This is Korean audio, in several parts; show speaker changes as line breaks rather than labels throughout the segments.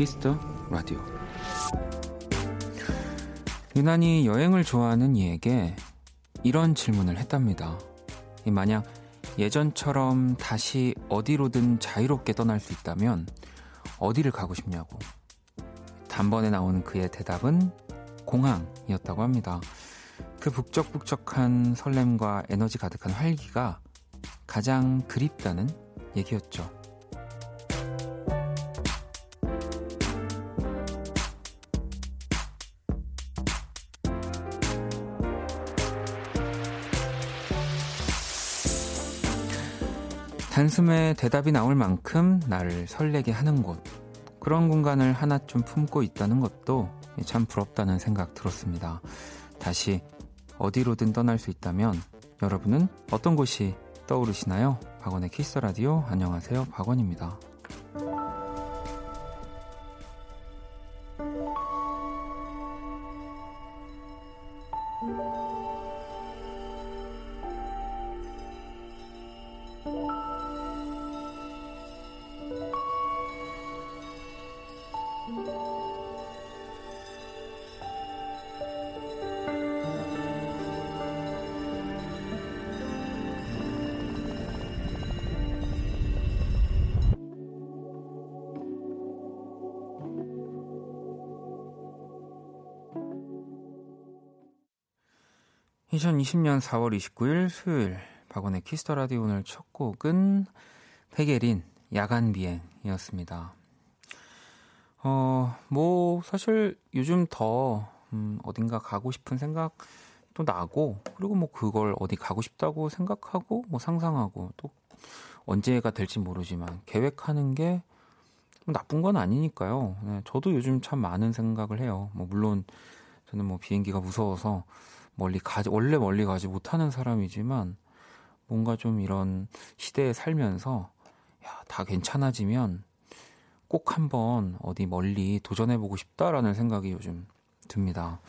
키스 더 라디오. 유난히 여행을 좋아하는 이에게 이런 질문을 했답니다. 만약 예전처럼 다시 어디로든 자유롭게 떠날 수 있다면 어디를 가고 싶냐고. 단번에 나오는 그의 대답은 공항이었다고 합니다. 그 북적북적한 설렘과 에너지 가득한 활기가 가장 그립다는 얘기였죠. 단숨에 대답이 나올 만큼 나를 설레게 하는 곳. 그런 공간을 하나쯤 품고 있다는 것도 참 부럽다는 생각 들었습니다. 다시 어디로든 떠날 수 있다면 여러분은 어떤 곳이 떠오르시나요? 박원의 키스 라디오 안녕하세요. 박원입니다. 2020년 4월 29일 수요일 박원의 키스 더 라디오 오늘 첫 곡은 백예린 야간 비행이었습니다. 어, 뭐 사실 요즘 더 음, 어딘가 가고 싶은 생각도 나고 그리고 뭐 그걸 어디 가고 싶다고 생각하고 뭐 상상하고 또 언제가 될지 모르지만 계획하는 게 나쁜 건 아니니까요. 네, 저도 요즘 참 많은 생각을 해요. 뭐 물론 저는 뭐 비행기가 무서워서 멀리 가지 원래 멀리 가지 못하는 사람이지만 뭔가 좀 이런 시대에 살면서 야, 다 괜찮아지면 꼭 한번 어디 멀리 도전해보고 싶다라는 생각이 요즘 듭니다.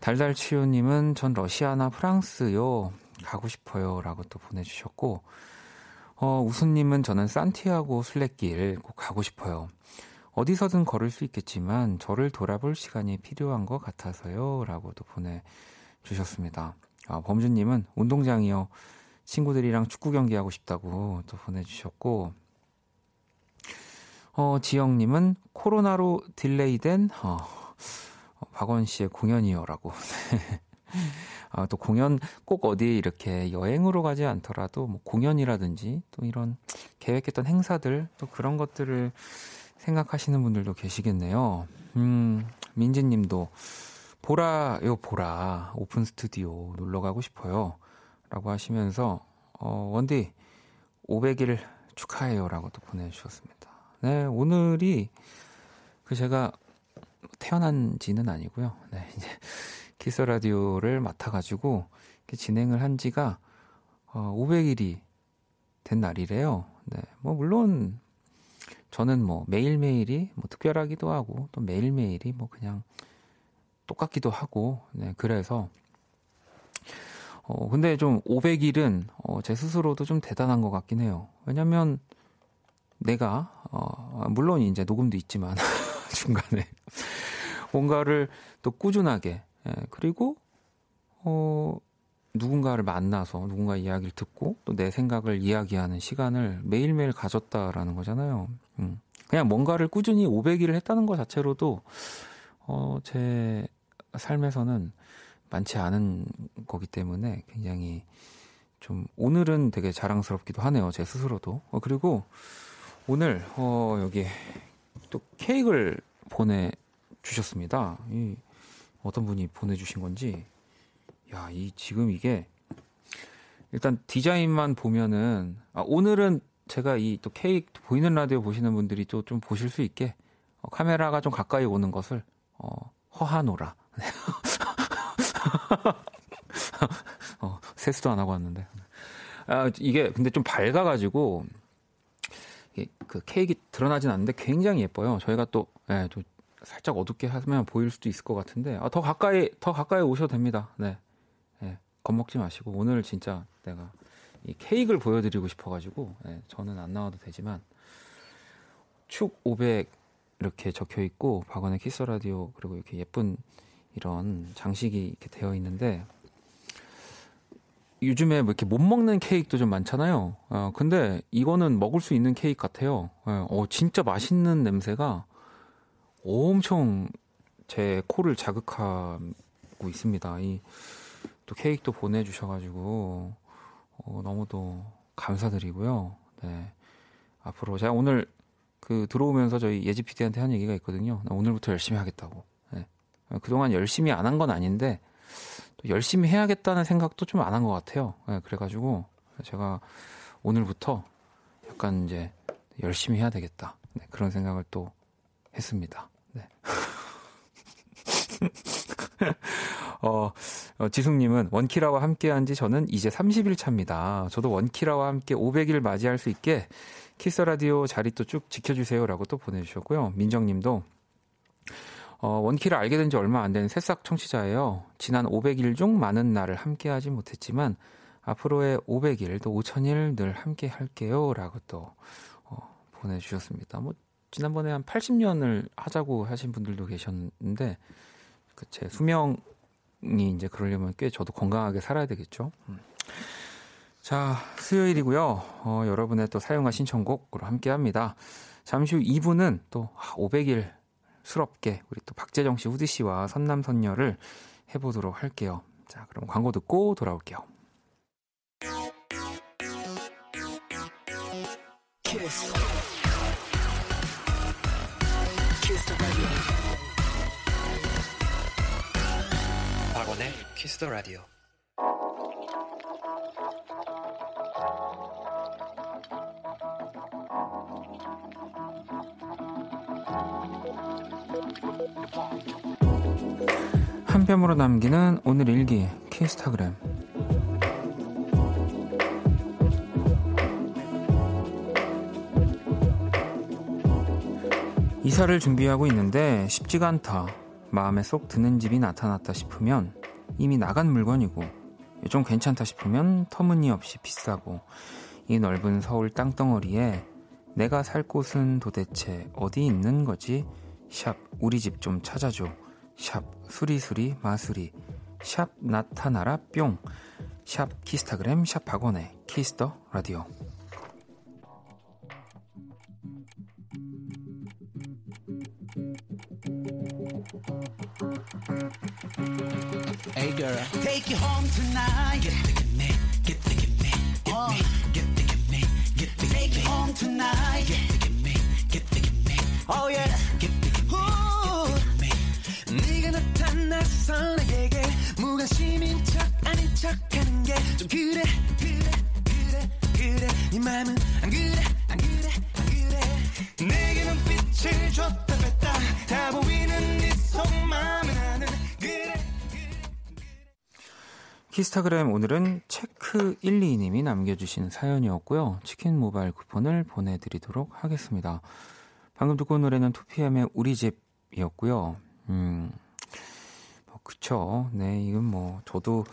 달달치유님은 전 러시아나 프랑스요. 가고 싶어요. 라고 또 보내주셨고, 어, 우수님은 저는 산티아고 순례길 꼭 가고 싶어요. 어디서든 걸을 수 있겠지만 저를 돌아볼 시간이 필요한 것 같아서요. 라고 또 보내 주셨습니다. 아, 범준님은 운동장이요. 친구들이랑 축구 경기하고 싶다고 또 보내주셨고, 어, 지영님은 코로나로 딜레이된, 어, 어 박원 씨의 공연이요라고. 아, 또 공연 꼭 어디 이렇게 여행으로 가지 않더라도 뭐 공연이라든지 또 이런 계획했던 행사들 또 그런 것들을 생각하시는 분들도 계시겠네요. 음, 민지 님도 보라요, 보라. 오픈 스튜디오 놀러 가고 싶어요. 라고 하시면서, 어, 원디, 500일 축하해요. 라고 또 보내주셨습니다. 네, 오늘이, 그 제가 태어난 지는 아니고요. 네, 이제 키스 라디오를 맡아가지고, 진행을 한 지가, 어, 500일이 된 날이래요. 네, 뭐, 물론, 저는 뭐, 매일매일이 뭐, 특별하기도 하고, 또 매일매일이 뭐, 그냥, 똑같기도 하고, 네, 그래서, 어, 근데 좀 500일은, 어, 제 스스로도 좀 대단한 것 같긴 해요. 왜냐면, 내가, 어, 물론 이제 녹음도 있지만, 중간에, 뭔가를 또 꾸준하게, 예, 그리고, 어, 누군가를 만나서 누군가 이야기를 듣고 또 내 생각을 이야기하는 시간을 매일매일 가졌다라는 거잖아요. 음. 그냥 뭔가를 꾸준히 500일을 했다는 것 자체로도 어, 제 삶에서는 많지 않은 거기 때문에 굉장히 좀 오늘은 되게 자랑스럽기도 하네요. 제 스스로도. 어, 그리고 오늘 어, 여기 또 케이크를 보내 주셨습니다. 이 어떤 분이 보내 주신 건지, 야, 이 지금 이게 일단 디자인만 보면은 아, 오늘은 제가 이 또 케이크 보이는 라디오 보시는 분들이 또 좀 보실 수 있게 어, 카메라가 좀 가까이 오는 것을 어, 허하노라. 어, 세수도 안 하고 왔는데. 아, 이게 근데 좀 밝아가지고, 그 케이크 드러나진 않는데 굉장히 예뻐요. 저희가 또, 예, 또 살짝 어둡게 하면 보일 수도 있을 것 같은데, 아, 더 가까이, 더 가까이 오셔도 됩니다. 네. 예, 겁먹지 마시고, 오늘 진짜 내가 이 케이크를 보여드리고 싶어가지고, 예, 저는 안 나와도 되지만, 축 500, 이렇게 적혀 있고 박원의 키스 라디오 그리고 이렇게 예쁜 이런 장식이 이렇게 되어 있는데 요즘에 뭐 이렇게 못 먹는 케이크도 좀 많잖아요. 어, 근데 이거는 먹을 수 있는 케이크 같아요. 어, 어 진짜 맛있는 냄새가 엄청 제 코를 자극하고 있습니다. 이 또 케이크도 보내주셔가지고 어, 너무도 감사드리고요. 네. 앞으로 제가 오늘 그 들어오면서 저희 예지 PD한테 한 얘기가 있거든요. 오늘부터 열심히 하겠다고. 네. 그동안 열심히 안 한 건 아닌데 또 열심히 해야겠다는 생각도 좀 안 한 것 같아요. 네, 그래가지고 제가 오늘부터 약간 이제 열심히 해야 되겠다. 네, 그런 생각을 또 했습니다. 네. 어, 어, 지숙님은 원키라와 함께한 지 저는 이제 30일 차입니다. 저도 원키라와 함께 500일 맞이할 수 있게 키스 라디오 자리 또 쭉 지켜주세요라고 또 보내주셨고요. 민정님도 어, 원키를 알게 된 지 얼마 안 된 새싹 청취자예요. 지난 500일 중 많은 날을 함께하지 못했지만 앞으로의 500일 또 5000일 늘 함께 할게요 라고 또 어, 보내주셨습니다. 뭐 지난번에 한 80년을 하자고 하신 분들도 계셨는데 그 제 수명이 이제 그러려면 꽤 저도 건강하게 살아야 되겠죠. 음. 자, 수요일이고요. 어, 여러분의 또 사용과 신청곡으로 함께 합니다. 잠시 후 2부는 또 500일 스럽게 우리 또 박재정 씨, 후디 씨와 선남 선녀를 해보도록 할게요. 자, 그럼 광고 듣고 돌아올게요. 키스. 키스 박원의 키스 더 라디오. 한 뼘으로 남기는 오늘 일기 키스타그램 이사를 준비하고 있는데 쉽지가 않다. 마음에 쏙 드는 집이 나타났다 싶으면 이미 나간 물건이고 좀 괜찮다 싶으면 터무니없이 비싸고 이 넓은 서울 땅덩어리에 내가 살 곳은 도대체 어디 있는 거지? 샵 우리 집 좀 찾아줘. 샵 수리수리 마수리 샵 나타나라 뿅. 샵 키스타그램 샵 박원의 키스터 라디오. Hey girl, take you home tonight. Get the get me, get the me, get uh. me, get the me, get the take you home tonight. Get the me, get the me. Oh yeah, get 나타나서 나에게 무관심인 척 아닌 척하는 게 좀 그래 그래 그래 그래 네 맘은 안 그래 안 그래 안 그래 내게 눈빛을 줬다 뺐다 다 보이는 네 속마음은 나는 키스타그램 오늘은 체크122님이 남겨주신 사연이었고요. 치킨 모바일 쿠폰을 보내드리도록 하겠습니다. 방금 듣고 온 노래는 2PM의 우리 집이었고요. 음, 뭐, 그쵸. 네, 이건 뭐, 저도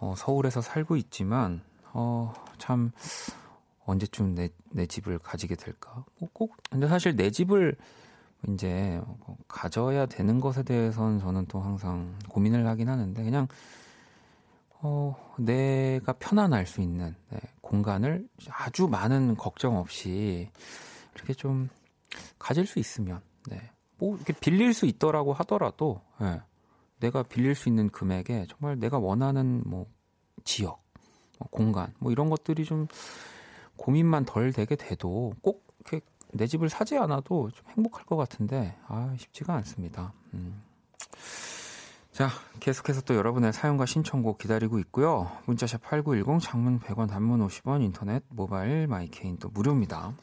어, 서울에서 살고 있지만, 어, 참, 언제쯤 내, 내 집을 가지게 될까? 뭐 꼭, 근데 사실 내 집을 이제 가져야 되는 것에 대해서는 저는 또 항상 고민을 하긴 하는데, 그냥 어, 내가 편안할 수 있는 네, 공간을 아주 많은 걱정 없이 이렇게 좀 가질 수 있으면, 네, 뭐 이렇게 빌릴 수 있더라고 하더라도, 네, 내가 빌릴 수 있는 금액에 정말 내가 원하는 뭐 지역, 뭐 공간, 뭐 이런 것들이 좀 고민만 덜 되게 돼도 꼭 이렇게 내 집을 사지 않아도 좀 행복할 것 같은데, 아, 쉽지가 않습니다. 음. 자, 계속해서 또 여러분의 사연과 신청곡 기다리고 있고요. 문자 샵 8910 장문 100원 단문 50원 인터넷 모바일 마이케이는 또 무료입니다.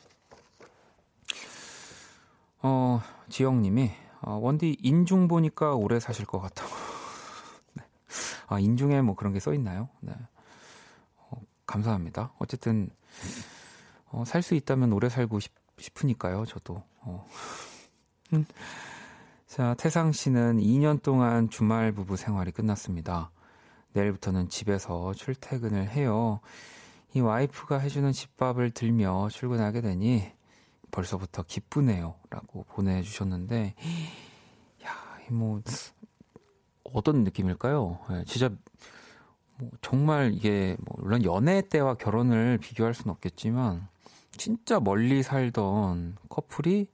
어, 지영 님이 어, 원디 인중 보니까 오래 사실 것. 네. 아, 인중에 뭐 그런 게 써 있나요? 네. 어, 감사합니다. 어쨌든 어, 살 수 있다면 오래 살고 싶, 싶으니까요, 저도. 어. 자, 태상 씨는 2년 동안 주말 부부 생활이 끝났습니다. 내일부터는 집에서 출퇴근을 해요. 이 와이프가 해주는 집밥을 들며 출근하게 되니 벌써부터 기쁘네요. 라고 보내주셨는데, 야, 뭐, 어떤 느낌일까요? 네, 진짜, 뭐 정말 이게, 뭐 물론 연애 때와 결혼을 비교할 수는 없겠지만, 진짜 멀리 살던 커플이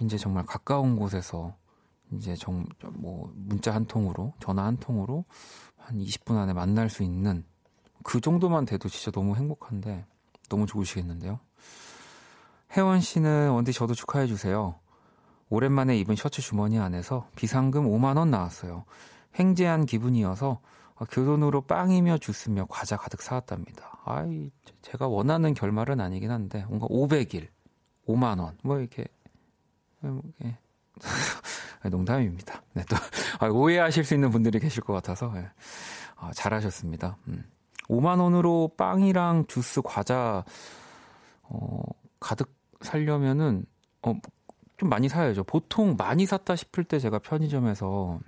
이제 정말 가까운 곳에서 이제 정, 뭐, 문자 한 통으로, 전화 한 통으로 한 20분 안에 만날 수 있는 그 정도만 돼도 진짜 너무 행복한데, 너무 좋으시겠는데요? 혜원 씨는 원디 저도 축하해 주세요. 오랜만에 입은 셔츠 주머니 안에서 비상금 5만 원 나왔어요. 횡재한 기분이어서 교돈으로 빵이며 주스며 과자 가득 사왔답니다. 아이 제가 원하는 결말은 아니긴 한데 뭔가 500일, 5만 원, 뭐 이렇게 뭐 이렇게 농담입니다. 네, 또 아, 오해하실 수 있는 분들이 계실 것 같아서 네. 아, 잘하셨습니다. 음. 5만 원으로 빵이랑 주스, 과자 어, 가득 살려면은 어, 좀 많이 사야죠. 보통 많이 샀다 싶을 때 제가 편의점에서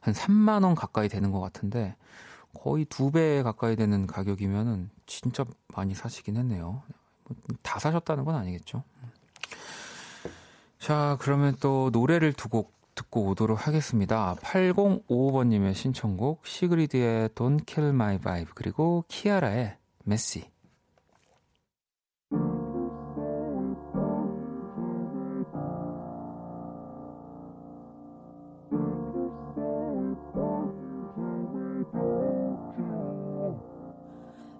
한 3만 원 가까이 되는 것 같은데 거의 두 배 가까이 되는 가격이면은 진짜 많이 사시긴 했네요. 다 사셨다는 건 아니겠죠. 자, 그러면 또 노래를 두 곡 듣고 오도록 하겠습니다. 8055번님의 신청곡 시그리드의 Don't Kill My Vibe 그리고 키아라의 메시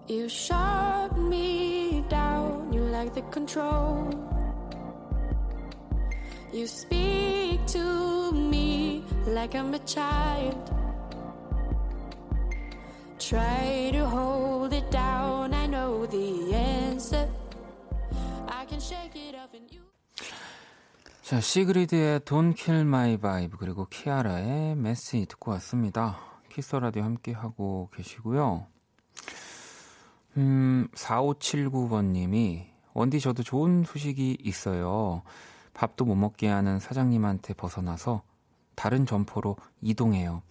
You shut me down, you like the control. You speak to me like I'm a child. Try to hold it down, I know the answer. I can shake it off and you. 자, 시그리드의 Don't Kill My Vibe 그리고 키아라의 메시 듣고 왔습니다. 키스 라디오 함께 하고 계시고요. 음, 4579번님이, 원디 저도 좋은 소식이 있어요. 밥도 못 먹게 하는 사장님한테 벗어나서 다른 점포로 이동해요.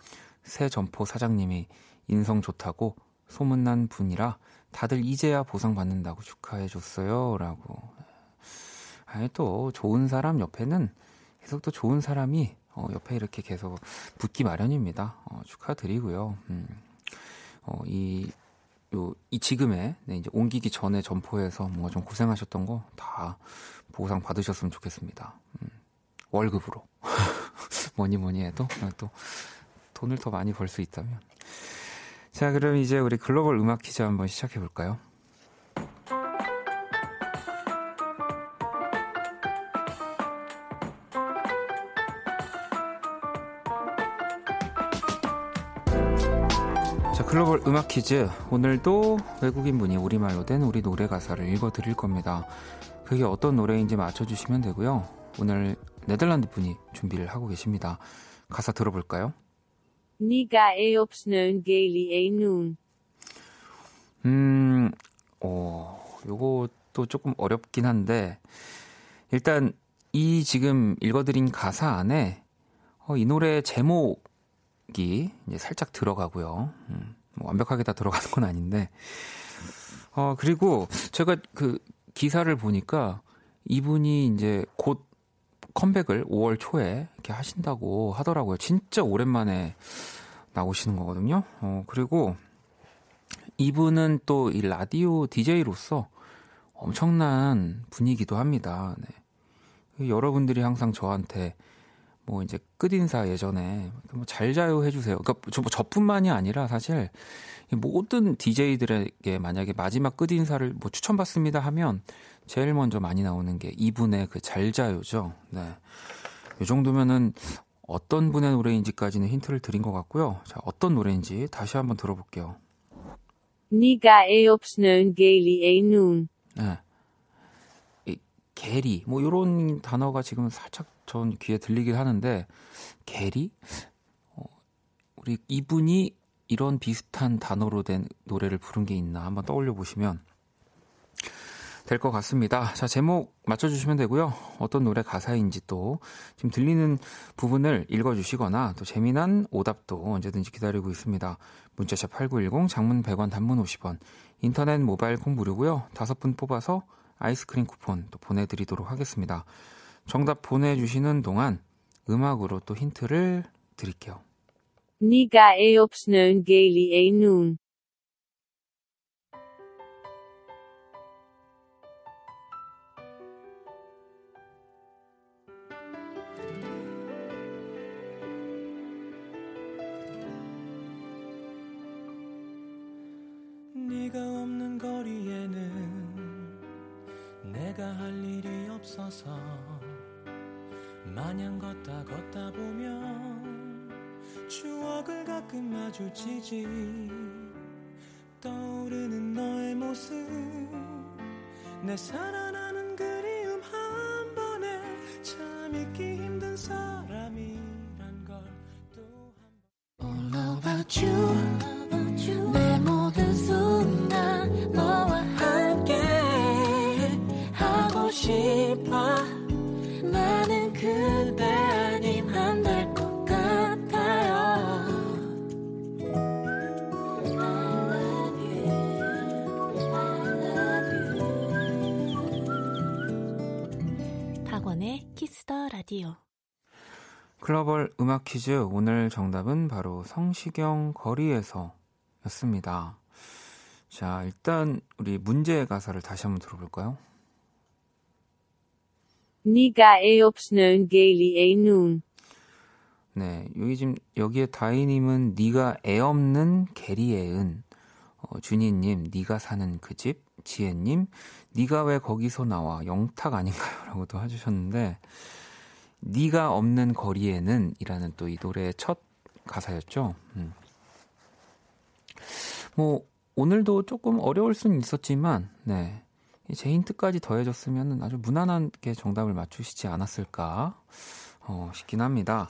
새 점포 사장님이 인성 좋다고 소문난 분이라 다들 이제야 보상받는다고 축하해줬어요. 라고. 아니, 또 좋은 사람 옆에는 계속 또 좋은 사람이 어, 옆에 이렇게 계속 붙기 마련입니다. 어, 축하드리고요. 음, 어, 이 요, 이 지금에, 네, 이제 옮기기 전에 점포에서 뭔가 좀 고생하셨던 거 다 보상 받으셨으면 좋겠습니다. 음, 월급으로. 뭐니 뭐니 해도 또 돈을 더 많이 벌 수 있다면. 자, 그럼 이제 우리 글로벌 음악 퀴즈 한번 시작해 볼까요? 글로벌 음악 퀴즈. 오늘도 외국인 분이 우리말로 된 우리 노래 가사를 읽어 드릴 겁니다. 그게 어떤 노래인지 맞춰 주시면 되고요. 오늘 네덜란드 분이 준비를 하고 계십니다. 가사 들어볼까요? 네가 없는 거리에는. 음, 어, 요것도 조금 어렵긴 한데, 일단 이 지금 읽어드린 가사 안에 어, 이 노래 제목이 이제 살짝 들어가고요. 음. 뭐 완벽하게 다 들어가는 건 아닌데. 어, 그리고 제가 그 기사를 보니까 이분이 이제 곧 컴백을 5월 초에 이렇게 하신다고 하더라고요. 진짜 오랜만에 나오시는 거거든요. 어, 그리고 이분은 또 이 라디오 DJ로서 엄청난 분위기도 합니다. 네. 여러분들이 항상 저한테 뭐 이제 끝인사 예전에 뭐 잘 자요 해주세요. 그러니까 저, 뭐 저뿐만이 아니라 사실 모든 DJ들에게 만약에 마지막 끝인사를 뭐 추천받습니다 하면 제일 먼저 많이 나오는 게 이분의 그 잘 자요죠. 네. 이 정도면은 어떤 분의 노래인지까지는 힌트를 드린 것 같고요. 자, 어떤 노래인지 다시 한번 들어볼게요. 네가 애 없는 게리 애 눈. 네. 이 게리 뭐 이런 단어가 지금 살짝 전 귀에 들리긴 하는데 게리 어, 우리 이분이 이런 비슷한 단어로 된 노래를 부른 게 있나 한번 떠올려 보시면 될 것 같습니다. 자, 제목 맞춰주시면 되고요. 어떤 노래 가사인지 또 지금 들리는 부분을 읽어주시거나 또 재미난 오답도 언제든지 기다리고 있습니다. 문자샵 8910 장문 100원 단문 50원 인터넷 모바일 콩 무료고요. 다섯 분 뽑아서 아이스크림 쿠폰 또 보내드리도록 하겠습니다. 정답 보내주시는 동안 음악으로 또 힌트를 드릴게요.
네가 애 없는 게리의 눈.
네가 없는 거리에는 내가 할 일이 없어서 마냥 걷다 걷다 보면 추억을 가끔 마주치지. 떠오르는 너의 모습 내 살아나는 그리움 한 번에 참 잊기 힘든 사람
글로벌 음악 퀴즈 오늘 정답은 바로 성시경 거리에서 였습니다. 자, 일단 우리 문제 가사를 다시 한번 들어볼까요?
네가 애 없는 게리의 눈.
네, 여기 지금 여기에 다이님은 네가 애 없는 게리애은, 어, 준이님 네가 사는 그 집, 지혜님 네가 왜 거기서 나와 영탁 아닌가요?라고도 해주셨는데 네가 없는 거리에는 이라는 또 이 노래의 첫 가사였죠. 음. 뭐 오늘도 조금 어려울 수는 있었지만, 네. 제 힌트까지 더해졌으면 아주 무난하게 정답을 맞추시지 않았을까 어, 싶긴 합니다.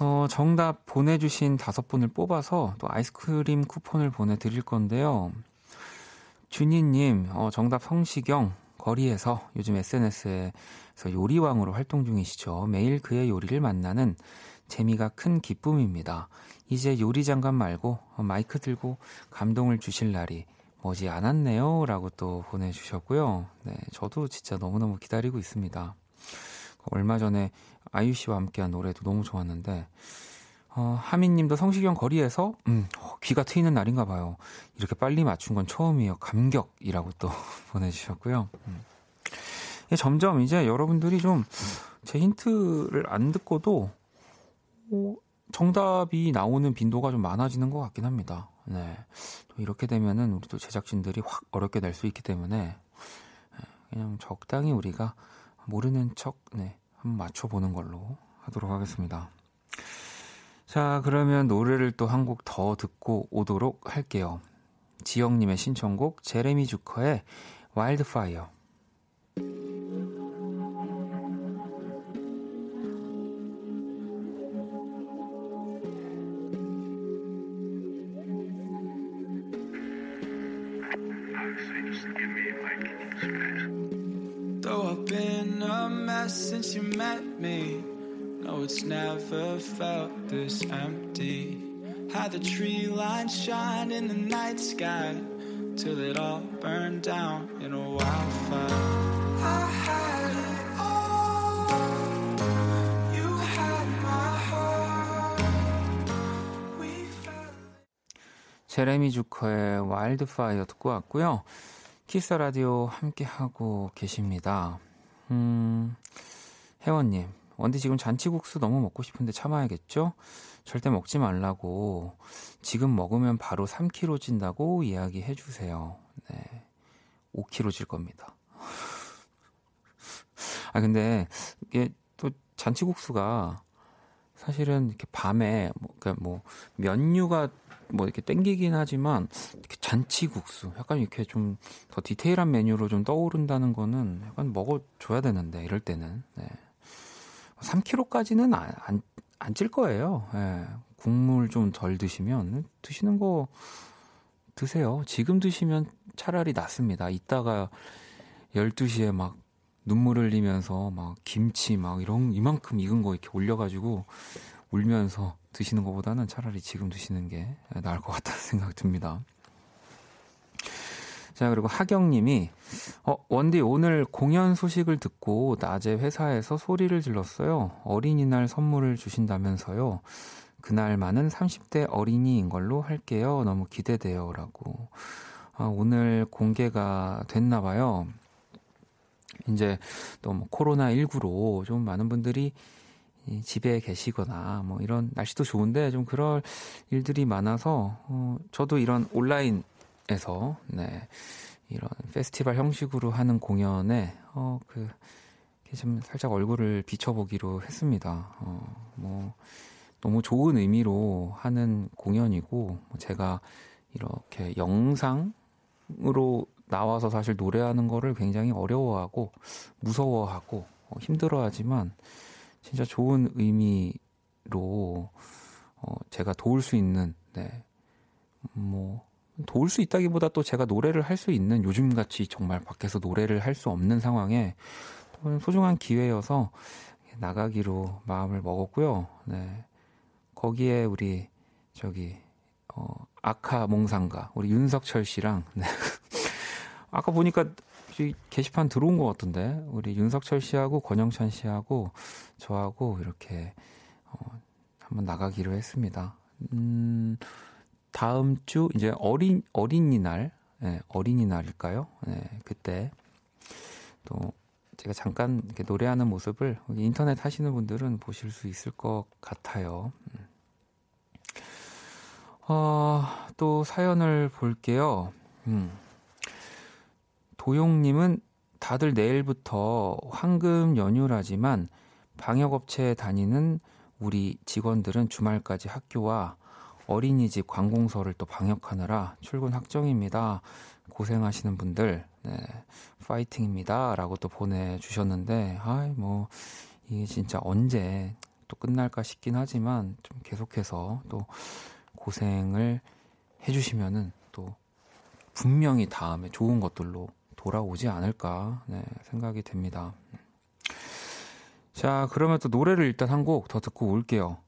어, 정답 보내주신 다섯 분을 뽑아서 또 아이스크림 쿠폰을 보내드릴 건데요. 준희님, 어, 정답 성시경, 거리에서 요즘 SNS에서 요리왕으로 활동 중이시죠. 매일 그의 요리를 만나는 재미가 큰 기쁨입니다. 이제 요리 장관 말고 마이크 들고 감동을 주실 날이 머지 않았네요. 라고 또 보내주셨고요. 네, 저도 진짜 너무너무 기다리고 있습니다. 얼마 전에 아유 씨와 함께한 노래도 너무 좋았는데, 어, 하민님도 성시경 거리에서, 음, 어, 귀가 트이는 날인가 봐요. 이렇게 빨리 맞춘 건 처음이에요. 감격이라고 또 보내주셨고요. 음. 점점 이제 여러분들이 좀 제 힌트를 안 듣고도, 어, 정답이 나오는 빈도가 좀 많아지는 것 같긴 합니다. 네. 또 이렇게 되면은 우리 또 제작진들이 확 어렵게 낼 수 있기 때문에 네, 그냥 적당히 우리가 모르는 척 네, 한번 맞춰보는 걸로 하도록 하겠습니다. 자, 그러면 노래를 또 한 곡 더 듣고 오도록 할게요. 지영님의 신청곡 제레미 주커의 와일드파이어.
No, it's never felt this empty. Had the tree lines shine in the night sky till it all burned down in a wildfire. I had it all. You had my heart. We fell.
제레미 주커의 와일드파이어 듣고 왔고요. 키스 라디오 함께 하고 계십니다. 음, 혜원님, 원디 지금 잔치국수 너무 먹고 싶은데 참아야겠죠? 절대 먹지 말라고 지금 먹으면 바로 3kg 찐다고 이야기해 주세요. 네, 5kg 질 겁니다. 아 근데 이게 또 잔치국수가 사실은 이렇게 밤에 뭐, 그러니까 뭐 면류가 뭐 이렇게 땡기긴 하지만 이렇게 잔치국수 약간 이렇게 좀 더 디테일한 메뉴로 좀 떠오른다는 거는 약간 먹어줘야 되는데 이럴 때는 네. 3kg까지는 안 안 찔 거예요. 예. 국물 좀 덜 드시면 드시는 거 드세요. 지금 드시면 차라리 낫습니다. 이따가 12시에 막 눈물 흘리면서 막 김치 막 이런 이만큼 익은 거 이렇게 올려가지고 울면서 드시는 것보다는 차라리 지금 드시는 게 나을 것 같다는 생각 듭니다. 자, 그리고 하경님이, 어, 원디 오늘 공연 소식을 듣고 낮에 회사에서 소리를 질렀어요. 어린이날 선물을 주신다면서요. 그날만은 30대 어린이인 걸로 할게요. 너무 기대돼요. 라고. 아, 오늘 공개가 됐나 봐요. 이제 또 뭐 코로나19로 좀 많은 분들이 집에 계시거나 뭐 이런 날씨도 좋은데 좀 그럴 일들이 많아서 어, 저도 이런 온라인 에서 네 이런 페스티벌 형식으로 하는 공연에 어 그 좀 살짝 얼굴을 비춰보기로 했습니다. 어 뭐 너무 좋은 의미로 하는 공연이고 뭐 제가 이렇게 영상으로 나와서 사실 노래하는 거를 굉장히 어려워하고 무서워하고 어, 힘들어하지만 진짜 좋은 의미로 어, 제가 도울 수 있는 네. 뭐 도울 수 있다기보다 또 제가 노래를 할 수 있는 요즘같이 정말 밖에서 노래를 할 수 없는 상황에 소중한 기회여서 나가기로 마음을 먹었고요. 네. 거기에 우리 저기 어 아카 몽상가 우리 윤석철 씨랑 네. 아까 보니까 게시판 들어온 것 같던데 우리 윤석철 씨하고 권영찬 씨하고 저하고 이렇게 어, 한번 나가기로 했습니다. 음, 다음 주 이제 어린 어린이날 네, 어린이날일까요? 네, 그때 또 제가 잠깐 이렇게 노래하는 모습을 인터넷 하시는 분들은 보실 수 있을 것 같아요. 음. 어, 또 사연을 볼게요. 음. 도용님은 다들 내일부터 황금 연휴라지만 방역업체에 다니는 우리 직원들은 주말까지 학교와 어린이집 관공서를 또 방역하느라 출근 확정입니다. 고생하시는 분들, 네, 파이팅입니다. 라고 또 보내주셨는데, 아이, 뭐, 이게 진짜 언제 또 끝날까 싶긴 하지만, 좀 계속해서 또 고생을 해주시면은 또 분명히 다음에 좋은 것들로 돌아오지 않을까 네, 생각이 됩니다. 자, 그러면 또 노래를 일단 한 곡 더 듣고 올게요.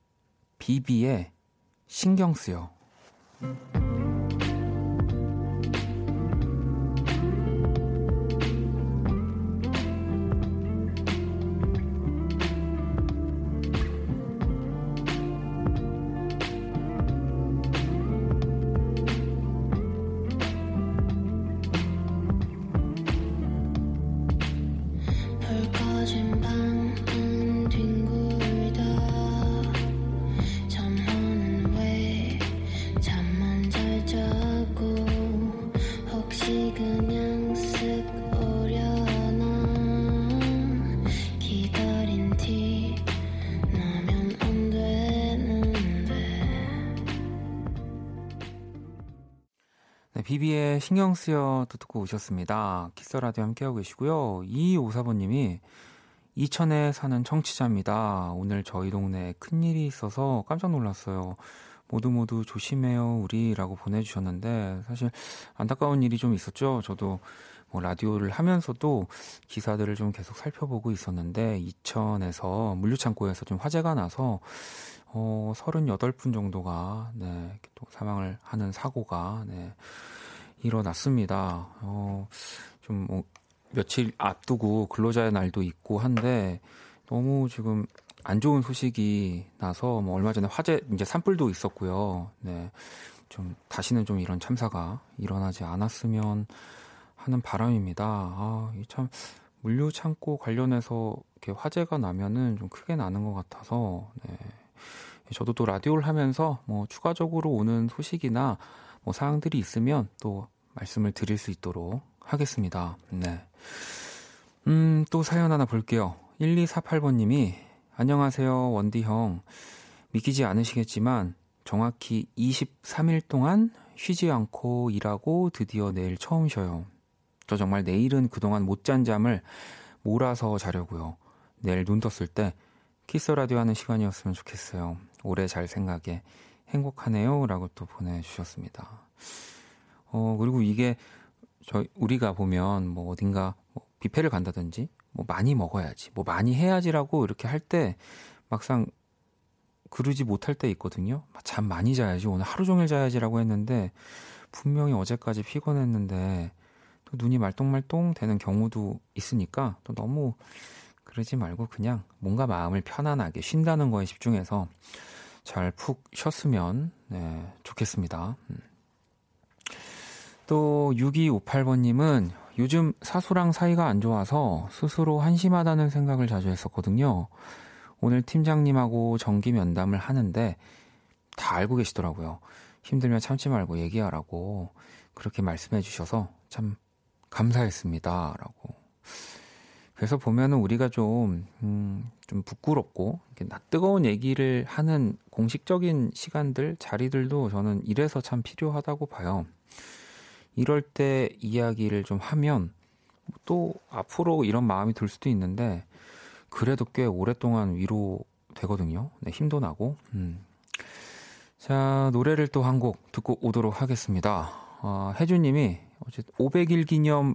비비의 신경 쓰여. 신경 쓰여 도 듣고 오셨습니다. 키스 라디오 함께하고 계시고요. 2254번님이 이천에 사는 청취자입니다. 오늘 저희 동네에 큰일이 있어서 깜짝 놀랐어요. 모두 모두 조심해요, 우리 라고 보내주셨는데, 사실 안타까운 일이 좀 있었죠. 저도 뭐 라디오를 하면서도 기사들을 좀 계속 살펴보고 있었는데, 이천에서 물류창고에서 좀 화재가 나서, 어, 38분 정도가, 네, 또 사망을 하는 사고가, 네, 일어났습니다. 어, 좀 뭐 며칠 앞두고 근로자의 날도 있고 한데 너무 지금 안 좋은 소식이 나서 뭐 얼마 전에 화재 이제 산불도 있었고요. 네. 좀 다시는 좀 이런 참사가 일어나지 않았으면 하는 바람입니다. 아, 참 물류 창고 관련해서 이렇게 화재가 나면은 좀 크게 나는 것 같아서 네. 저도 또 라디오를 하면서 뭐 추가적으로 오는 소식이나 뭐 사항들이 있으면 또 말씀을 드릴 수 있도록 하겠습니다. 네. 음, 또 사연 하나 볼게요. 1248번님이, 안녕하세요, 원디 형. 믿기지 않으시겠지만, 정확히 23일 동안 쉬지 않고 일하고 드디어 내일 처음 쉬어요. 저 정말 내일은 그동안 못 잔 잠을 몰아서 자려고요. 내일 눈 떴을 때 키스 라디오 하는 시간이었으면 좋겠어요. 오래 잘 생각에 행복하네요. 라고 또 보내 주셨습니다. 어, 그리고 이게 저 우리가 보면 뭐 어딘가 뭐 뷔페를 간다든지 뭐 많이 먹어야지, 뭐 많이 해야지라고 이렇게 할 때 막상 그러지 못할 때 있거든요. 잠 많이 자야지, 오늘 하루 종일 자야지라고 했는데 분명히 어제까지 피곤했는데 또 눈이 말똥말똥 되는 경우도 있으니까 또 너무 그러지 말고 그냥 뭔가 마음을 편안하게 쉰다는 거에 집중해서 잘 푹 쉬었으면 네, 좋겠습니다. 음. 또 6258번님은 요즘 사수랑 사이가 안 좋아서 스스로 한심하다는 생각을 자주 했었거든요. 오늘 팀장님하고 정기 면담을 하는데 다 알고 계시더라고요. 힘들면 참지 말고 얘기하라고 그렇게 말씀해 주셔서 참 감사했습니다. 라고. 그래서 보면은 우리가 좀, 음, 좀 부끄럽고, 이렇게 뜨거운 얘기를 하는 공식적인 시간들, 자리들도 저는 이래서 참 필요하다고 봐요. 이럴 때 이야기를 좀 하면 또 앞으로 이런 마음이 들 수도 있는데 그래도 꽤 오랫동안 위로 되거든요. 네, 힘도 나고. 음. 자, 노래를 또 한 곡 듣고 오도록 하겠습니다. 어, 혜주님이 어제 500일 기념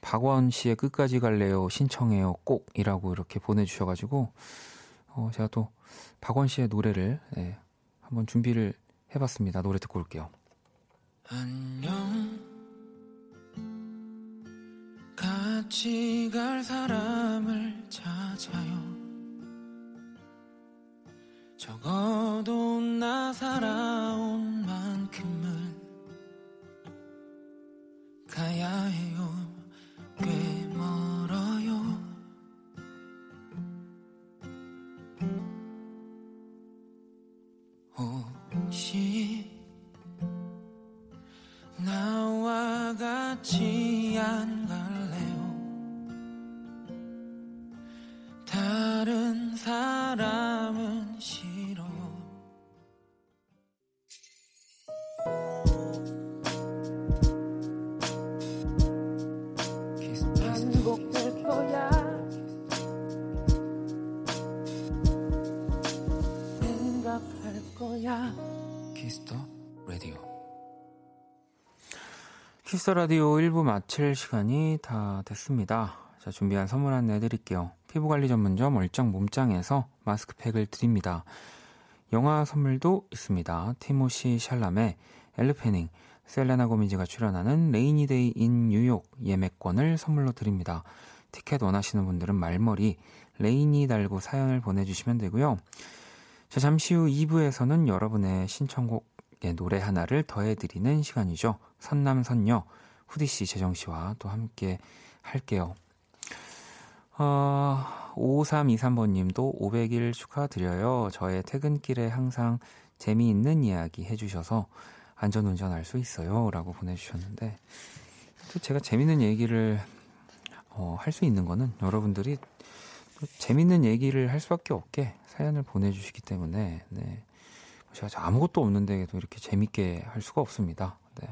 박원 씨의 끝까지 갈래요 신청해요 꼭이라고 이렇게 보내주셔가지고 어, 제가 또 박원 씨의 노래를 네, 한번 준비를 해봤습니다. 노래 듣고 올게요. 안녕. 같이 갈 사람을 찾아요. 적어도 나 살아온 만큼은 가야 해요. 꽤멀 라디오. 키스 라디오 1부 마칠 시간이 다 됐습니다. 자, 준비한 선물 안내 드릴게요. 피부관리 전문점 얼짱 몸짱에서 마스크팩을 드립니다. 영화 선물도 있습니다. 티모시 샬라메, 엘르 패닝, 셀레나 고메즈가 출연하는 레이니 데이 인 뉴욕 예매권을 선물로 드립니다. 티켓 원하시는 분들은 말머리 레이니 달고 사연을 보내주시면 되고요. 자, 잠시 후 2부에서는 여러분의 신청곡 의 노래 하나를 더해드리는 시간이죠. 선남선녀, 후디씨, 재정씨와 또 함께 할게요. 어, 5323번 님도 500일 축하드려요. 저의 퇴근길에 항상 재미있는 이야기 해주셔서 안전운전 할 수 있어요. 라고 보내주셨는데, 또 제가 재밌는 얘기를 어, 할 수 있는 거는 여러분들이 재밌는 얘기를 할 수밖에 없게 사연을 보내주시기 때문에, 네. 제가 아무것도 없는데도 이렇게 재밌게 할 수가 없습니다. 네.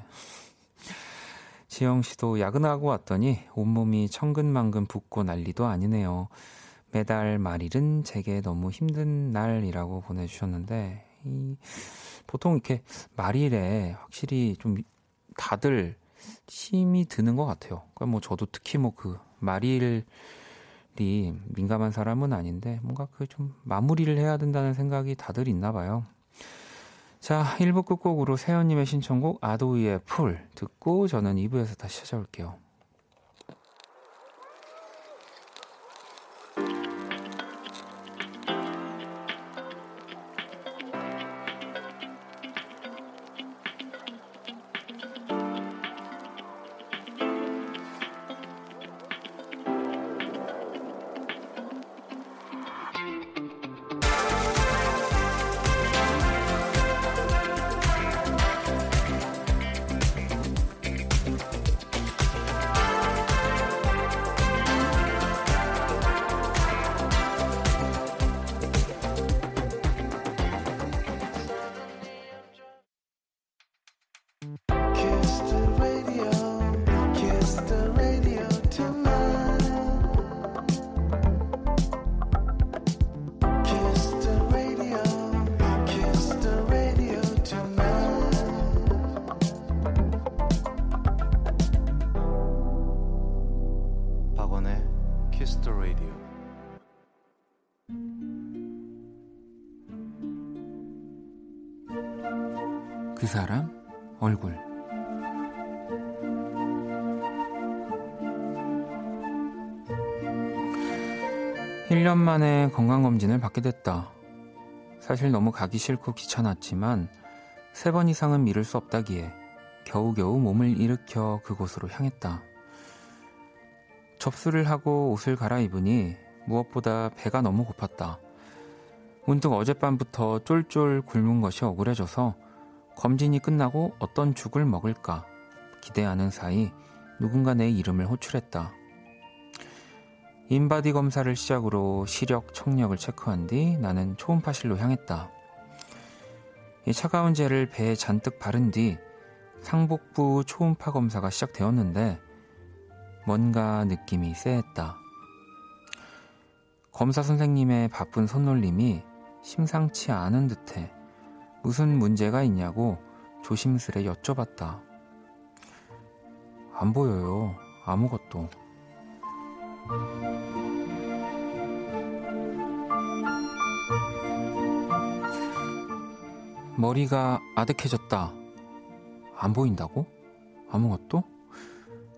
지영 씨도 야근하고 왔더니 온몸이 천근만근 붓고 난리도 아니네요. 매달 말일은 제게 너무 힘든 날이라고 보내주셨는데, 이, 보통 이렇게 말일에 확실히 좀 다들 힘이 드는 것 같아요. 그러니까 뭐 저도 특히 뭐 그 말일이 민감한 사람은 아닌데 뭔가 그 좀 마무리를 해야 된다는 생각이 다들 있나 봐요. 자, 1부 끝곡으로 세연님의 신청곡 아도이의 풀 듣고 저는 2부에서 다시 찾아올게요. 사람 얼굴 1년 만에 건강검진을 받게 됐다. 사실 너무 가기 싫고 귀찮았지만 세 번 이상은 미룰 수 없다기에 겨우겨우 몸을 일으켜 그곳으로 향했다. 접수를 하고 옷을 갈아입으니 무엇보다 배가 너무 고팠다. 문득 어젯밤부터 쫄쫄 굶은 것이 억울해져서 검진이 끝나고 어떤 죽을 먹을까 기대하는 사이 누군가 내 이름을 호출했다. 인바디 검사를 시작으로 시력, 청력을 체크한 뒤 나는 초음파실로 향했다. 이 차가운 젤을 배에 잔뜩 바른 뒤 상복부 초음파 검사가 시작되었는데 뭔가 느낌이 쎄했다. 검사 선생님의 바쁜 손놀림이 심상치 않은 듯해 무슨 문제가 있냐고 조심스레 여쭤봤다. 안 보여요. 아무것도. 머리가 아득해졌다. 안 보인다고? 아무것도?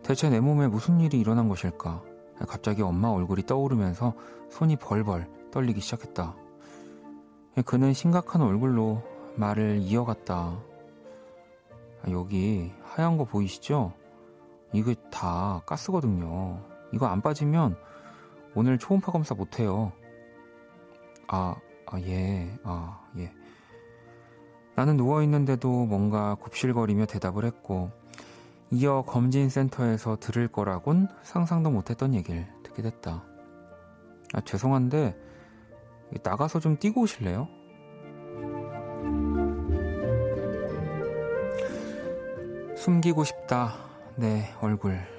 대체 내 몸에 무슨 일이 일어난 것일까? 갑자기 엄마 얼굴이 떠오르면서 손이 벌벌 떨리기 시작했다. 그는 심각한 얼굴로 말을 이어갔다. 여기 하얀 거 보이시죠? 이거 다 가스거든요. 이거 안 빠지면 오늘 초음파 검사 못 해요. 아, 아, 예, 아, 예. 나는 누워있는데도 뭔가 굽실거리며 대답을 했고, 이어 검진센터에서 들을 거라곤 상상도 못했던 얘기를 듣게 됐다. 아, 죄송한데, 나가서 좀 뛰고 오실래요? 숨기고 싶다, 내 얼굴.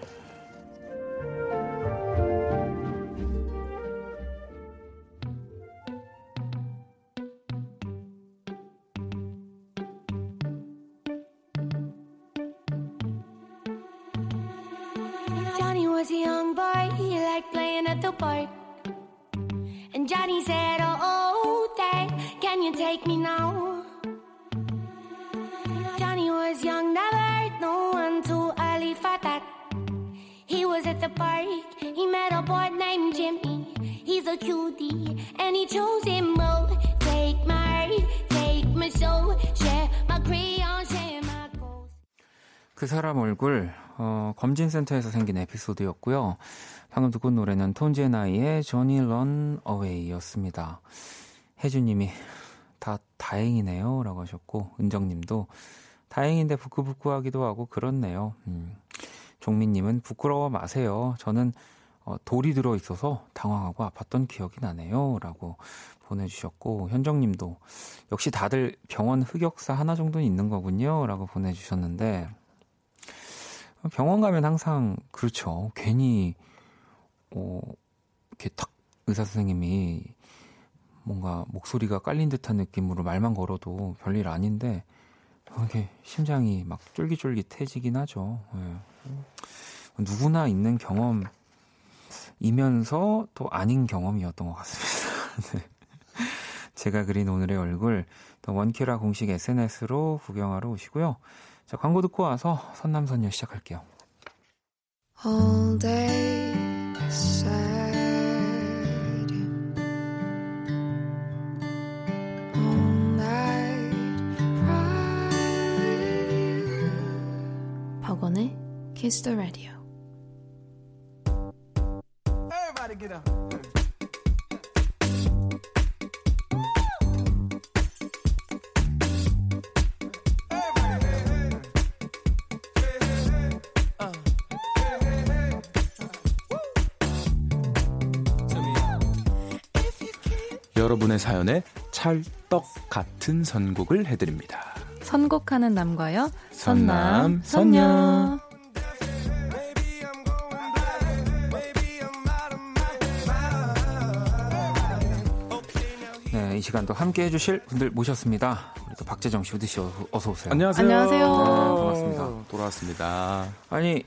어, 검진센터에서 생긴 에피소드였고요. 방금 듣고 온 노래는 톤제나이의 조니 런 어웨이였습니다. 혜주님이 다 다행이네요 라고 하셨고 은정님도 다행인데 부끄부끄하기도 하고 그렇네요. 음. 종민님은 부끄러워 마세요. 저는 어, 돌이 들어 있어서 당황하고 아팠던 기억이 나네요. 라고 보내주셨고, 현정님도 역시 다들 병원 흑역사 하나 정도는 있는 거군요. 라고 보내주셨는데, 병원 가면 항상 그렇죠. 괜히, 어, 이렇게 탁 의사 선생님이 뭔가 목소리가 깔린 듯한 느낌으로 말만 걸어도 별일 아닌데, 이렇게 심장이 막 쫄깃쫄깃해지긴 하죠. 예. 누구나 있는 경험이면서 또 아닌 경험이었던 것 같습니다. 네. 제가 그린 오늘의 얼굴, 또 원키라 공식 SNS로 구경하러 오시고요. 자, 광고 듣고 와서 선남선녀 시작할게요.
All day beside you. All night cry with you.
박원의 Kiss the Radio.
여러분의 사연에 찰떡 같은 선곡을 해드립니다.
선곡하는 남과여
선남,
선녀.
네, 이 시간도 함께 해주실 분들 모셨습니다. 우리 또 박재정 씨, 어서- 오세요.
안녕하세요.
안녕하세요.
네, 반갑습니다.
돌아왔습니다.
아니,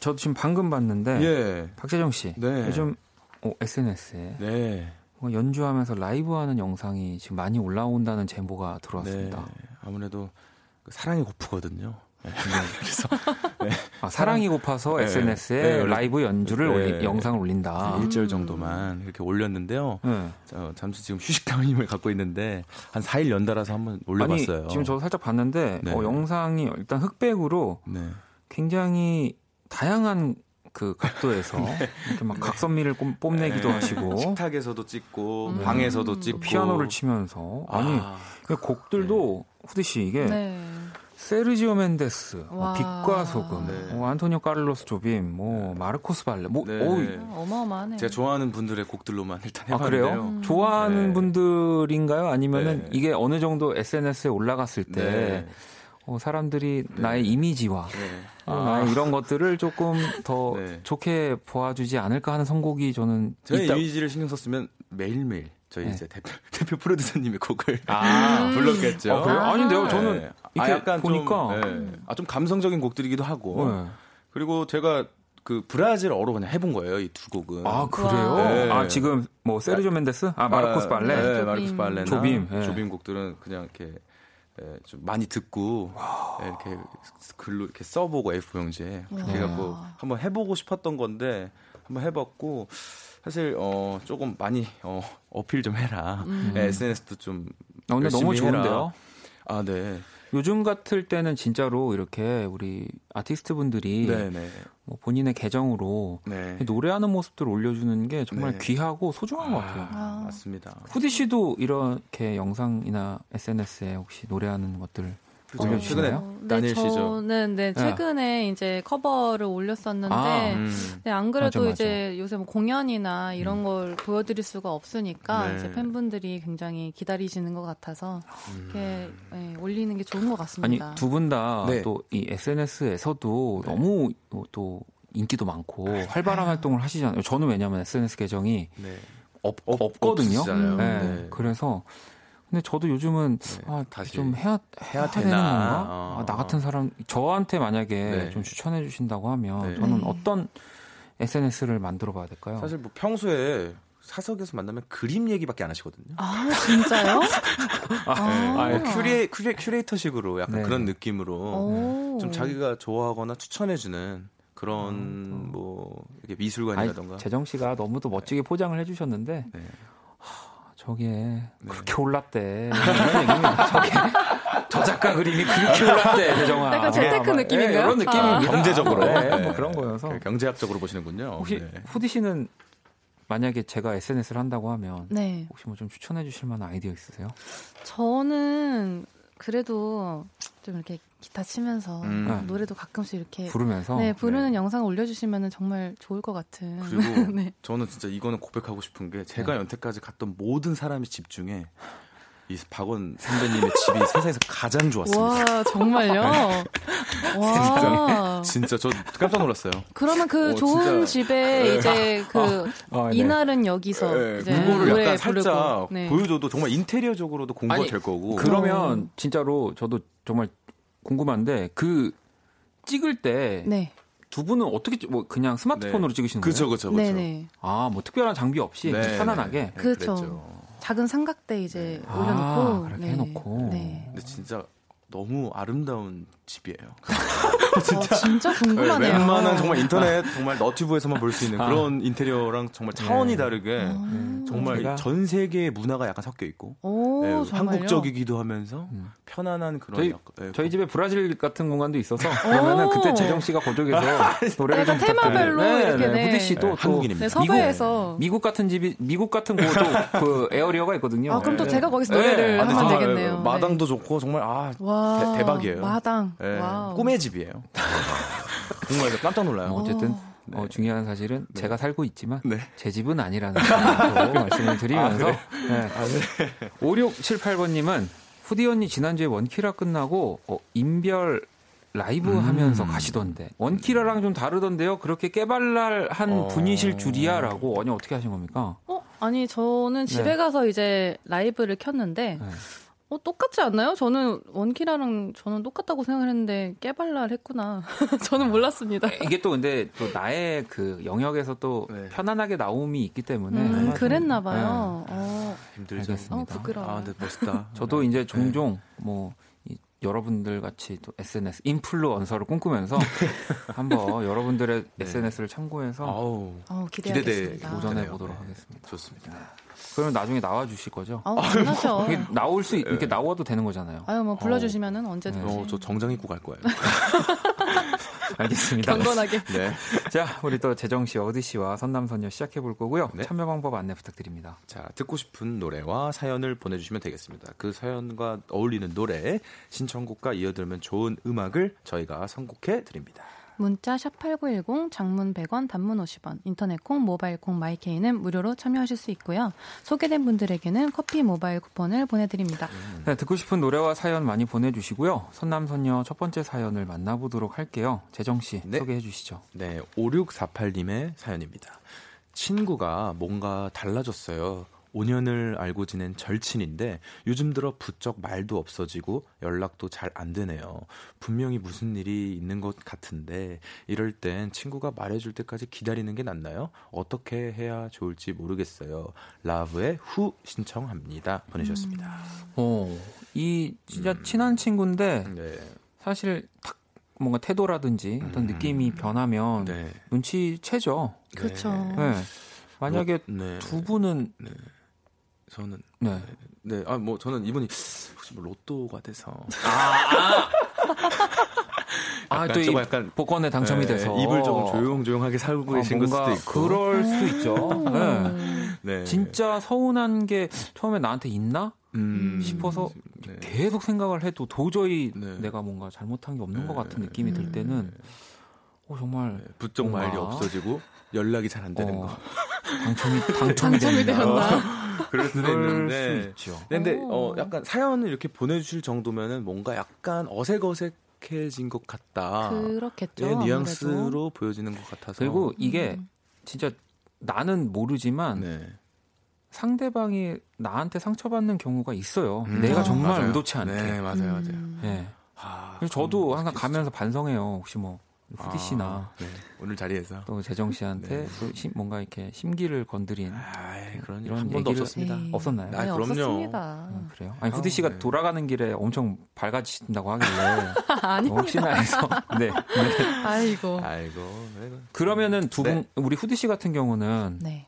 저도 지금 방금 봤는데,
예.
박재정 씨,
네.
요즘 어, SNS에
네.
뭔가 연주하면서 라이브하는 영상이 지금 많이 올라온다는 제보가
네.
들어왔습니다.
아무래도 그 사랑이 고프거든요. 그래서
아, 사랑이 고파서
네.
SNS에
네,
라이브 연주를
네.
올리, 영상을 올린다.
한 1절 정도만 이렇게 올렸는데요.
네.
저, 잠시 지금 휴식당 힘을 갖고 있는데 한 4일 연달아서 한번 올려봤어요.
아니, 지금 저도 살짝 봤는데
네.
어, 영상이 일단 흑백으로
네.
굉장히 다양한 그 각도에서 이렇게 막 각선미를 꼼- 뽐내기도
네.
하시고
식탁에서도 찍고
음.
방에서도 찍고
피아노를 치면서 아니
아,
그 곡들도 후디 씨 이게
네.
세르지오 멘데스, 뭐
와.
빛과 소금,
네.
뭐 안토니오 카를로스 조빔, 뭐 마르코스 발레, 뭐
네.
어마어마하네.
제가 좋아하는 분들의 곡들로만 일단
아
해봤는데요.
그래요?
음.
좋아하는
네.
분들인가요? 아니면은
네.
이게 어느 정도 SNS에 올라갔을 때
네.
어, 사람들이 나의 이미지와
네.
어, 나의 이런 것들을 조금 더
네.
좋게 보아주지 않을까 하는 선곡이 저는
저희
있다.
이미지를 신경 썼으면 매일매일 저희
네.
이제 대표, 대표 프로듀서님의 곡을
아,
불렀겠죠.
아, 그래요? 아닌데요. 저는
네.
이렇게
아, 약간
보니까
좀, 네. 아, 좀 감성적인 곡들이기도 하고
네.
그리고 제가 그 브라질어로 그냥 해본 거예요 이 두 곡은.
아 그래요?
네.
아 지금 뭐 세르조 멘데스, 아 마르코스 발레,
네,
조빔.
마르코스 발레나
조빔,
조빔,
예.
곡들은 그냥 이렇게 예, 좀 많이 듣고 예, 이렇게 글로 이렇게 써보고 A4 용지에 그렇게
와.
해갖고 한번 해보고 싶었던 건데 한번 해봤고 사실 어 조금 많이 어 어필 좀 해라
음.
예, SNS도 좀
아, 근데 너무
열심히 해라.
좋은데요.
아 네.
요즘 같을 때는 진짜로 이렇게 우리 아티스트 분들이
네네.
뭐 본인의 계정으로
네.
노래하는 모습들을 올려주는 게 정말
네.
귀하고 소중한 것 같아요.
아.
맞습니다.
후디 씨도 이렇게 영상이나 SNS에 혹시 노래하는 것들
그죠. 최근에
어, 네,
다니엘 씨죠.
저는 네, 최근에 이제 커버를 올렸었는데
아,
음.
네, 안 그래도
맞아, 맞아.
이제 요새 뭐 공연이나 이런
음.
걸 보여드릴 수가 없으니까
네.
이제 팬분들이 굉장히 기다리시는 것 같아서
음.
이렇게 예, 올리는 게 좋은 것
아니
같습니다.
두분다
네.
또이 SNS에서도 너무 또 인기도 많고 활발한 활동을 하시잖아요. 저는 왜냐하면 SNS 계정이
네.
없, 없거든요. 네.
네.
그래서 근데 저도 요즘은
네,
아,
다시
좀 해야 해야,
해야
되는? 건가?
어.
아, 나 같은 사람 저한테 만약에
네.
좀 추천해 주신다고 하면
네.
저는
네.
어떤 SNS를 만들어 봐야 될까요?
사실 뭐 평소에 사석에서 만나면 그림 얘기밖에 안 하시거든요.
아 진짜요?
아,
아,
아, 큐레, 큐레, 큐레이터식으로 약간
네.
그런 느낌으로
오.
좀 자기가 좋아하거나 추천해주는 그런
아, 또.
뭐 이렇게
아니,
미술관이라던가
재정 씨가 너무 또 멋지게 포장을 해주셨는데
네.
저게 그렇게 올랐대. 저게 저 작가 그림이 그렇게 올랐대, 재정아.
약간 재테크
아,
느낌인가요?
네, 이런 느낌입니다.
아.
경제적으로
네,
네.
뭐 그런 거여서.
그 경제학적으로 보시는군요.
혹시
네.
후디 씨는 만약에 제가 SNS를 한다고 하면
네,
혹시 뭐 좀 추천해 주실 만한 아이디어 있으세요?
저는 그래도 좀 이렇게 기타 치면서
음.
네.
노래도 가끔씩 이렇게
부르면서
네 부르는
네.
영상 올려주시면 정말 좋을 것 같은.
그리고
네.
저는 진짜 이거는 고백하고 싶은 게 제가 여태까지 갔던 모든 사람의 집 중에 이 박원 선배님의 집이 세상에서 가장 좋았습니다.
와 정말요? 와
진짜 저 깜짝 놀랐어요.
그러면 그
어,
좋은
진짜.
집에 이제 그
아, 네.
이날은 여기서
네,
이제
그거를 약간 살짝
네.
보여줘도 정말 인테리어적으로도 공부가
아니,
될 거고.
그러면 진짜로 저도 정말 궁금한데 그 찍을 때두
네.
분은 어떻게 찍- 뭐 그냥 스마트폰으로 찍으시는 거예요?
그죠, 그죠, 그죠.
네네.
아, 뭐 특별한 장비 없이
네,
편안하게.
네,
그렇죠.
그랬죠.
작은 삼각대 이제
아,
올려놓고
그렇게
네.
해놓고.
네.
근데 진짜 너무 아름다운 집이에요.
진짜, 진짜 궁금하네요.
웬만한 정말 인터넷 정말 너튜브에서만 볼 수 있는
아.
그런 인테리어랑 정말 차원이
네.
다르게
아.
정말
제가-
전 세계의 문화가 약간 섞여 있고
오,
네? 한국적이기도 하면서
음.
편안한 그런
저희-
약간, 네,
저희 집에 브라질 같은 공간도 있어서 그러면은 그때 재정 씨가 그쪽에서 노래를 좀
테마별로
부탁드려요.
이렇게, 네.
후디 씨도
네,
또
한국인입니다.
네, 섭외해서.
미국 같은 집이 미국 같은 곳도 그 에어리어가 있거든요.
아, 그럼 또
네.
제가 거기서
네.
노래를
아,
하면 되겠네요.
마당도 좋고 정말 아
네. 와,
대- 대박이에요.
마당.
네. 꿈의 집이에요. 정말 깜짝 놀라요.
뭐 어쨌든
네.
어, 중요한 사실은
네.
제가 살고 있지만
네.
제 집은 아니라는 말씀을 드리면서 네. 5678번님은 후디 언니 지난주에 원키라 끝나고 어, 인별 라이브
음.
하면서 가시던데 원키라랑 좀 다르던데요. 그렇게 깨발랄한
어.
분이실 줄이야라고 아니 어떻게 하신 겁니까?
어, 아니 저는 집에
네.
가서 이제 라이브를 켰는데
네.
어, 똑같지 않나요? 저는 원키라랑 저는 똑같다고 생각을 했는데 깨발랄 했구나. 저는 몰랐습니다.
이게 또 근데 또 나의 그 영역에서 또
네.
편안하게 나옴이 있기 때문에
음, 그랬나 봐요.
네.
어,
힘들죠.
어, 부끄러워.
아, 근데 멋있다.
저도 이제 종종 뭐이 여러분들 같이 또 SNS 인플루언서를 꿈꾸면서 한번 여러분들의
네.
SNS를 참고해서
아우
어,
되네요.
보도록
네.
하겠습니다.
좋습니다.
그러면 나중에 나와 주실 거죠?
아우, 당연하죠.
이게 나올 수 있- 이렇게 나와도 되는 거잖아요.
아유, 뭐 불러 주시면은 언제든지.
어, 저 정장 입고 갈 거예요.
알겠습니다.
경건하게.
네.
자, 우리 또 재정 씨, 어디 씨와 선남 선녀 시작해 볼 거고요.
네.
참여 방법 안내 부탁드립니다.
자, 듣고 싶은 노래와 사연을 보내 주시면 되겠습니다. 그 사연과 어울리는 노래, 신청곡과 이어들으면 좋은 음악을 저희가 선곡해 드립니다.
문자 샵8910 장문 100원 단문 50원 인터넷 콩 모바일 콩 마이케이는 무료로 참여하실 수 있고요. 소개된 분들에게는 커피 모바일 쿠폰을 보내드립니다.
네, 듣고 싶은 노래와 사연 많이 보내주시고요. 선남선녀 첫 번째 사연을 만나보도록 할게요. 재정 씨
네.
소개해 주시죠.
네, 5648님의 사연입니다. 친구가 뭔가 달라졌어요. 5년을 알고 지낸 절친인데 요즘 들어 부쩍 말도 없어지고 연락도 잘 안 되네요. 분명히 무슨 일이 있는 것 같은데 이럴 땐 친구가 말해줄 때까지 기다리는 게 낫나요? 어떻게 해야 좋을지 모르겠어요. 라브의 후 신청합니다. 보내주셨습니다.
어, 이 진짜 친한 친구인데
네.
사실 딱 뭔가 태도라든지 어떤
음.
느낌이 변하면
네.
눈치채죠.
그렇죠.
네. 만약에
네.
두 분은
저는
네.
네, 아 뭐 저는 이분이 혹시 뭐 로또가 돼서
아,
약간 또이좀 약간
복권에 당첨이
네,
돼서
입을 조금 조용조용하게 살고
아,
계신 수도 있고
그럴 수도 있죠. 네.
네.
진짜 서운한 게 처음에 나한테 있나
음,
싶어서
네.
계속 생각을 해도 도저히
네.
내가 뭔가 잘못한 게 없는
네.
것 같은 느낌이 들 때는 어, 정말
네, 부쩍 말이 없어지고 연락이 잘 안 되는
어,
거
당첨이 당첨이,
당첨이
된다.
되었나?
그럴 수도 있는데
수 있죠.
근데
오.
어 약간 사연을 이렇게 보내주실 정도면은 뭔가 약간 어색어색 해진 것 같다.
그렇겠죠.
의
아무래도.
뉘앙스로 보여지는 것 같아서
그리고 이게
음.
진짜 나는 모르지만
네.
상대방이 나한테 상처받는 경우가 있어요.
음,
내가
아,
정말
맞아요.
의도치 않게.
네 맞아요 맞아요.
음.
네.
아,
그래서 저도
음,
항상 가면서 반성해요. 혹시 뭐 후디 씨나
아, 네. 오늘 자리에서
또 재정 씨한테
네.
또 심- 뭔가 이렇게 심기를 건드린
아이, 그런
이런
한 번도 없었습니다.
에이.
없었나요?
아,
네,
그럼요.
없었습니다.
음, 그래요? 아니 후디 씨가
네.
돌아가는 길에 엄청 밝아지신다고 하길래. 혹시나 해서 네. 네.
아이고.
아이고 네.
그러면은 두분
네.
우리 후디 씨 같은 경우는
네.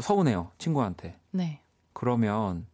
서운해요 친구한테.
네.
그러면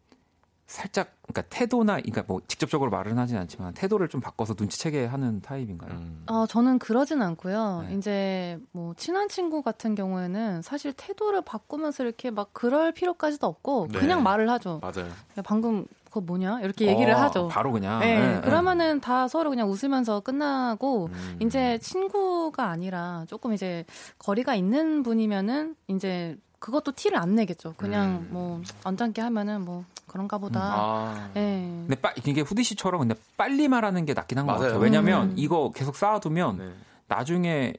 살짝 그러니까 태도나 그러니까 뭐 직접적으로 말은 하진 않지만 태도를 좀 바꿔서 눈치채게 하는 타입인가요?
음.
어, 저는 그러진 않고요.
네.
이제 뭐 친한 친구 같은 경우에는 사실 태도를 바꾸면서 이렇게 막 그럴 필요까지도 없고
네.
그냥 말을 하죠.
맞아요.
야, 방금 그거 뭐냐? 이렇게 얘기를
어,
하죠.
바로 그냥.
네,
네, 네.
그러면은 다 서로 그냥 웃으면서 끝나고
음.
이제 친구가 아니라 조금 이제 거리가 있는 분이면은 이제 그것도 티를 안 내겠죠. 그냥
음.
뭐 언짢게 하면은 뭐 그런가 보다.
아.
예.
근데 빠, 이게 후디 씨처럼 근데 빨리 말하는 게 낫긴 한 것. 같아요. 왜냐면
음.
이거 계속 쌓아두면
네.
나중에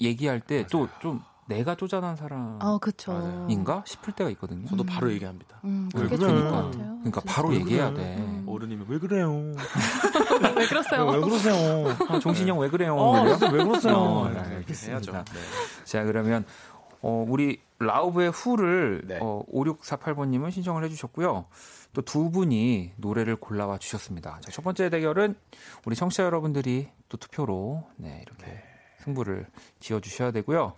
얘기할 때 또 좀 내가 쪼잔한 사람인가
아, 그쵸.
맞아요.
싶을 때가 있거든요.
저도
음.
바로 얘기합니다.
음,
왜
그게
그래?
좋은 것
그러니까.
같아요.
그러니까. 바로
왜
얘기해야
그래?
돼.
음.
어른이면 왜 그래요?
왜 그러세요?
왜 그러세요?
아, 정신이 형 왜 그래요?
어,
그래요?
왜 그러세요?
어,
네,
알겠습니다.
해야죠. 네.
자, 그러면 어, 우리 라우브의 후를
네.
어, 5648번님은 신청을 해주셨고요. 또 두 분이 노래를 골라와 주셨습니다. 자, 첫 번째 대결은 우리 청취자 여러분들이 또 투표로 네, 이렇게 승부를 지어주셔야 되고요.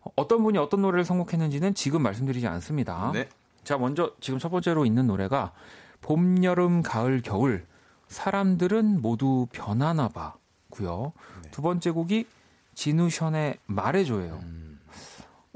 어, 어떤 분이 어떤 노래를 선곡했는지는 지금 말씀드리지 않습니다.
네.
자, 먼저 지금 첫 번째로 있는 노래가 봄, 여름, 가을, 겨울 사람들은 모두 변하나 봐고요.
네.
두 번째 곡이 진우션의 말해줘예요.
음.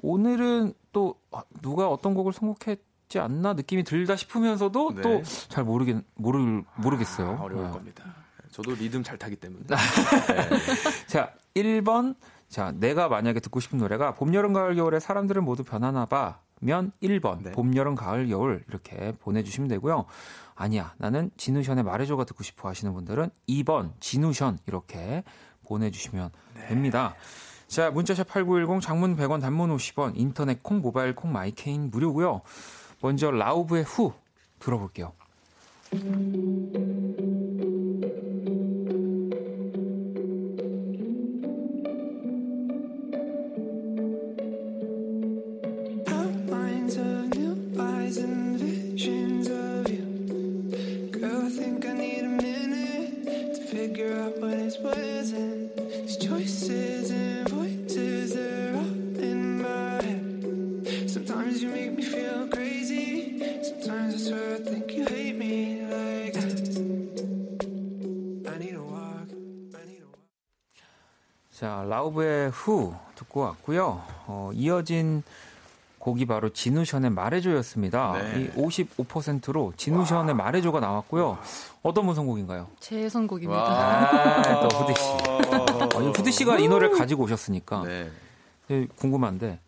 오늘은 또 아, 누가 어떤 곡을 선곡했지 않나 느낌이 들다 싶으면서도
네.
또잘 모르겠 모르 모르겠어요.
아, 어려울
네.
겁니다. 저도 리듬 잘 타기 때문에.
자, 1번. 자, 내가 만약에 듣고 싶은 노래가 봄, 여름, 가을, 겨울의 사람들은 모두 변하나 봐 면 1번.
네.
봄, 여름, 가을, 겨울 이렇게 보내 주시면 되고요. 아니야. 나는 지누션의 말해줘가 듣고 싶어 하시는 분들은 2번 지누션 이렇게 보내 주시면 됩니다. 자, 문자 샵 8910 장문 100원 단문 50원 인터넷 콩 모바일 콩 마이케이는 무료고요. 먼저 Lauv의 Who 들어볼게요. 자, 라우브의 후 듣고 왔고요. 어, 이어진 곡이 바로 진우션의 말해줘였습니다.
네.
이 55%로 진우션의 말해줘가 나왔고요. 어떤 무선곡인가요?
제 선곡입니다.
아, 또 후디 씨. 어, 이 후디 씨가 이 노래를 가지고 오셨으니까
네.
예, 궁금한데 왜